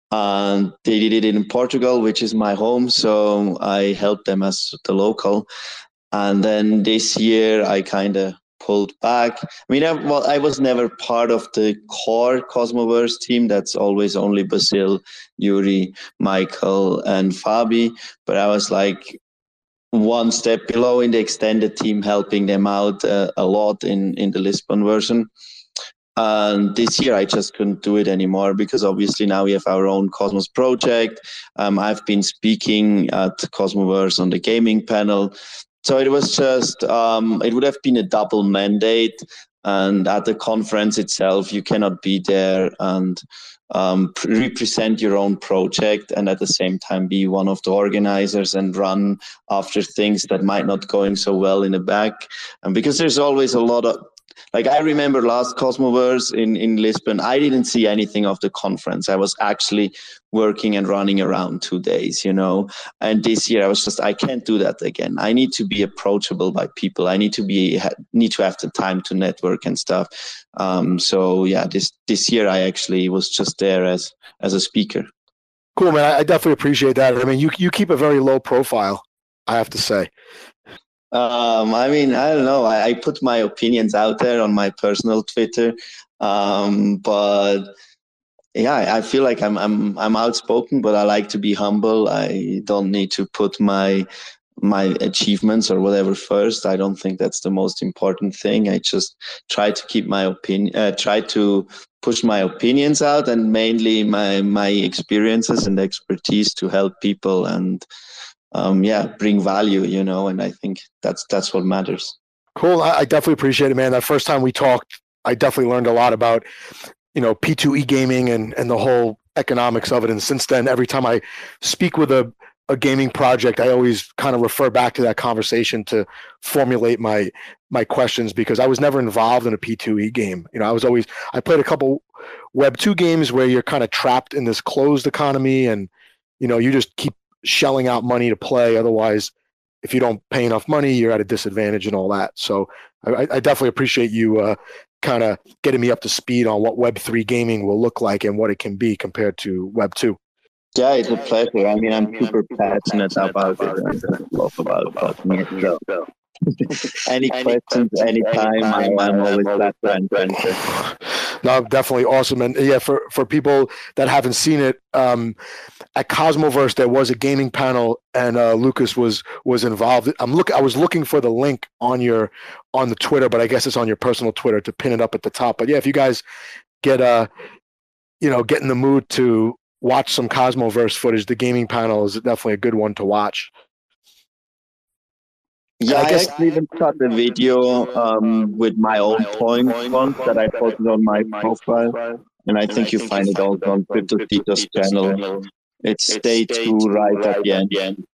And they did it in Portugal, which is my home, so I helped them as the local. And then this year, I kind of pulled back. I mean, I, well, I was never part of the core Cosmoverse team. That's always only Basil, Yuri, Michael, and Fabi. But I was like one step below in the extended team, helping them out uh, a lot in in the Lisbon version. And this year, I just couldn't do it anymore because obviously now we have our own Cosmos project. Um, I've been speaking at Cosmoverse on the gaming panel. So it was just, um, it would have been a double mandate. And at the conference itself, you cannot be there and um, represent your own project and at the same time be one of the organizers and run after things that might not going so well in the back. And because there's always a lot of like I remember last Cosmoverse in, in Lisbon, I didn't see anything of the conference. I was actually working and running around two days, you know. And this year I was just I can't do that again. I need to be approachable by people. I need to be need to have the time to network and stuff. Um, so yeah, this this year I actually was just there as as a speaker. Cool, man. I definitely appreciate that. I mean, you you keep a very low profile, I have to say. Um, I mean, I don't know. I, I, put my opinions out there on my personal Twitter, um, but yeah, I feel like I'm I'm I'm outspoken, but I like to be humble. I don't need to put my my achievements or whatever first. I don't think that's the most important thing. I just try to keep my opinion, uh, try to push my opinions out, and mainly my my experiences and expertise to help people and um, yeah, bring value, you know, and I think that's that's what matters. Cool. I, I definitely appreciate it, man. That first time we talked, I definitely learned a lot about, you know, P2E gaming and and the whole economics of it. And since then, every time I speak with a a gaming project, I always kind of refer back to that conversation to formulate my my questions because I was never involved in a P2E game. You know, I was always I played a couple Web two games where you're kind of trapped in this closed economy and you know you just keep shelling out money to play. Otherwise, if you don't pay enough money, you're at a disadvantage and all that. So I, I definitely appreciate you uh, kind of getting me up to speed on what Web three gaming will look like and what it can be compared to Web two. Yeah, it's a pleasure. I mean, I'm super passionate about it and love about it. So any, questions, anytime, I'm, I'm always glad to answer. No, definitely awesome. And yeah, for, for people that haven't seen it, um, at Cosmoverse there was a gaming panel, and uh, Lucas was was involved. I'm look. I was looking for the link on your on the Twitter, but I guess it's on your personal Twitter to pin it up at the top. But yeah, if you guys get uh, you know, get in the mood to watch some Cosmoverse footage, the gaming panel is definitely a good one to watch. Yeah, I, I actually even shot a video um, with my own point font that I posted on my profile, and I think you find it also on Crypto Cito's channel. It's day two right at the end.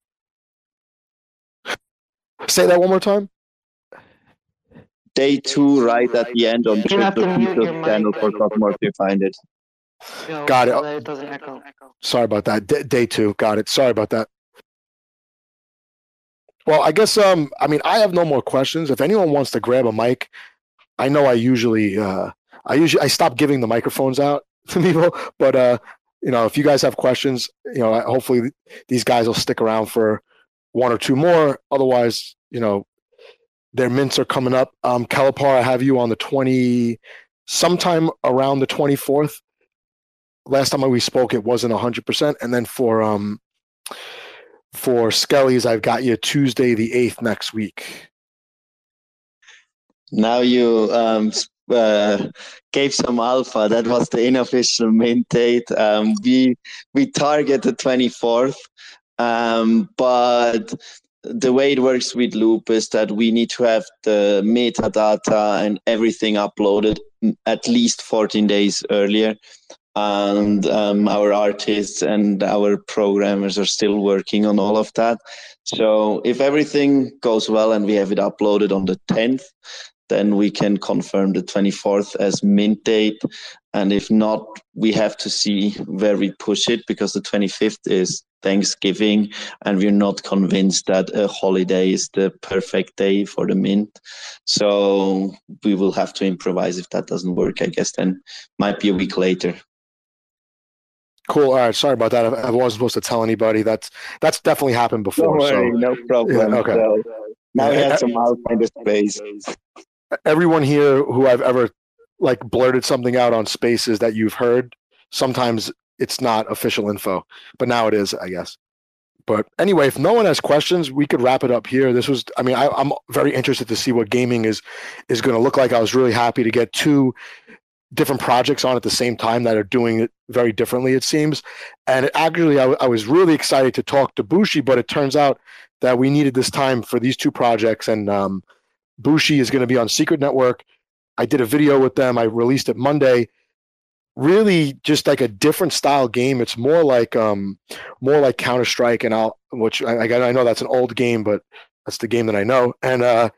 Say that one more time. Day two right at the end on Crypto Cito's channel for Cosmos. You find it. Got it. it doesn't echo. Sorry about that. D- day two. Got it. Sorry about that. Well, I guess um I mean I have no more questions. If anyone wants to grab a mic, I know I usually uh I usually I stop giving the microphones out to people, but uh you know, if you guys have questions, you know, hopefully these guys will stick around for one or two more. Otherwise, you know, their mints are coming up. Um Kelepar, I have you on the 20 sometime around the 24th. Last time we spoke it wasn't 100% and then for um for Skellies, I've got you Tuesday the 8th next week. Now you um, uh, gave some alpha. That was the unofficial mint date. Um, we we target the 24th, um, but the way it works with Loop is that we need to have the metadata and everything uploaded at least 14 days earlier and um, our artists and our programmers are still working on all of that. So if everything goes well and we have it uploaded on the 10th, then we can confirm the 24th as mint date. And if not, we have to see where we push it because the 25th is Thanksgiving, and we're not convinced that a holiday is the perfect day for the mint. So we will have to improvise if that doesn't work. I guess then might be a week later. Cool. All right. Sorry about that. I wasn't supposed to tell anybody. That's that's definitely happened before. Don't worry, so. no problem. Yeah, okay. So now we have some Alpine space. Everyone here who I've ever like blurted something out on spaces that you've heard, sometimes it's not official info, but now it is, I guess. But anyway, if no one has questions, we could wrap it up here. This was, I mean, I, I'm very interested to see what gaming is is going to look like. I was really happy to get two different projects on at the same time that are doing it very differently, it seems. And actually, I, I was really excited to talk to Bushi, but it turns out that we needed this time for these two projects. And um, Bushi is going to be on Secret Network. I did a video with them. I released it Monday. Really, just like a different style game. It's more like um, more like Counter Strike, and I'll which I, I know that's an old game, but that's the game that I know. And uh,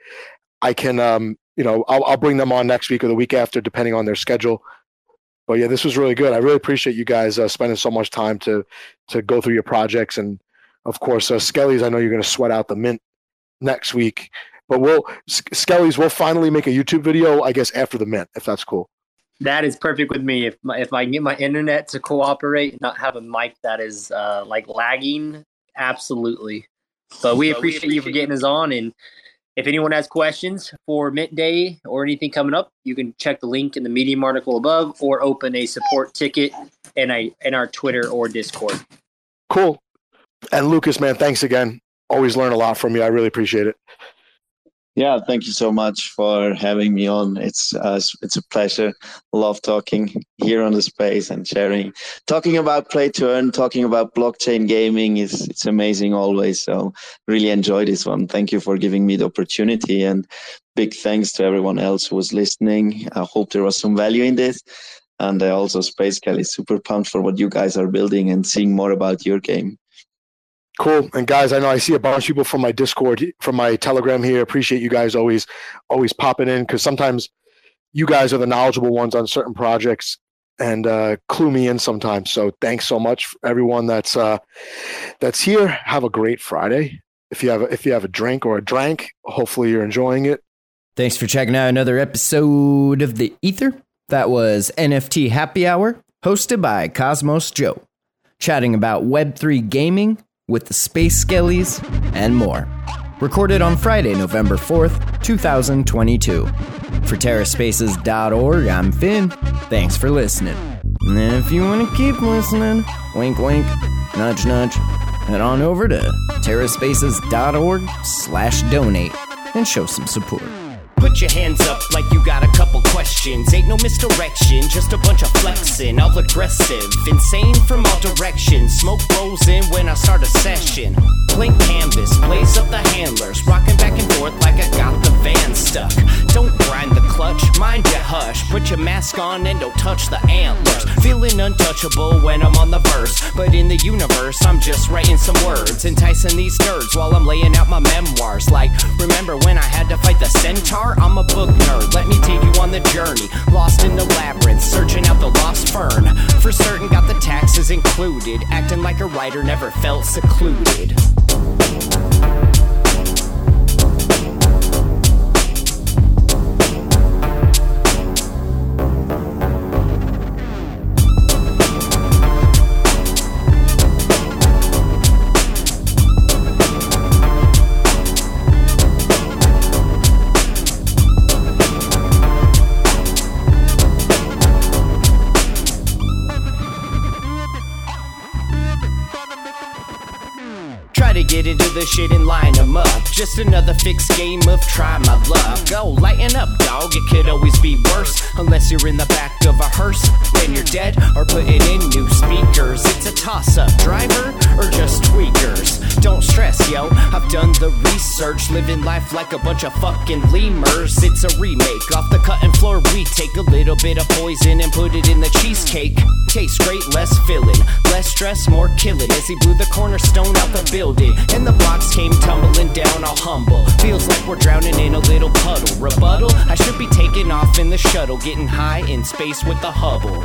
I can um, you know I'll, I'll bring them on next week or the week after, depending on their schedule. But yeah, this was really good. I really appreciate you guys uh, spending so much time to to go through your projects, and of course, uh, Skellies. I know you're going to sweat out the mint next week, but we'll Skellies. We'll finally make a YouTube video, I guess, after the mint, if that's cool. That is perfect with me. If my, if I can get my internet to cooperate, and not have a mic that is uh, like lagging, absolutely. But we appreciate you for getting us on. And if anyone has questions for Mint Day or anything coming up, you can check the link in the Medium article above, or open a support ticket in a in our Twitter or Discord. Cool. And Lucas, man, thanks again. Always learn a lot from you. I really appreciate it. Yeah, thank you so much for having me on. It's uh, it's a pleasure. Love talking here on the space and sharing, talking about play to earn, talking about blockchain gaming is it's amazing always. So really enjoy this one. Thank you for giving me the opportunity and big thanks to everyone else who was listening. I hope there was some value in this. And I also Space Skelly super pumped for what you guys are building and seeing more about your game. Cool. And guys, I know I see a bunch of people from my Discord, from my Telegram here. Appreciate you guys always, always popping in because sometimes you guys are the knowledgeable ones on certain projects and uh, clue me in sometimes. So thanks so much, everyone that's uh, that's here. Have a great Friday. If you have a, if you have a drink or a drank, hopefully you're enjoying it. Thanks for checking out another episode of the Ether. That was NFT Happy Hour, hosted by Cosmos Joe, chatting about Web3 gaming with the Space Skellies and more. Recorded on Friday, November 4th, 2022. For TerraSpaces.org, I'm Finn. Thanks for listening. And if you want to keep listening, wink wink, nudge nudge, head on over to TerraSpaces.org slash donate and show some support. Put your hands up like you got a couple questions. Ain't no misdirection, just a bunch of flexing. All aggressive, insane from all directions. Smoke rolls in when I start a session. Blank canvas, blaze up the handlers. Rocking back and forth like I got the van stuck. Don't grind the clutch, mind your hush. Put your mask on and don't touch the antlers. Feeling untouchable when I'm on the verse. But in the universe, I'm just writing some words. Enticing these nerds while I'm laying out my memoirs. Like, remember when I had to fight the centaur? I'm a book nerd. Let me take you on the journey. Lost in the labyrinth, searching out the lost fern. For certain, got the taxes included. Acting like a writer, never felt secluded. Shit and line them up. Just another fixed game of try my luck. Go lighten up, dog. It could always be worse. Unless you're in the back of a hearse. Then you're dead or putting in new speakers. It's a toss up. Driver or just tweakers. Don't stress, yo. I've done the research. Living life like a bunch of fucking lemurs. It's a remake. Off the cutting floor, we take a little bit of poison and put it in the cheesecake. Tastes great, less filling. Less stress, more killing. As he blew the cornerstone out the building. And the blocks came tumbling all humble. Feels like we're drowning in a little puddle. Rebuttal? I should be taking off in the shuttle, getting high in space with the Hubble.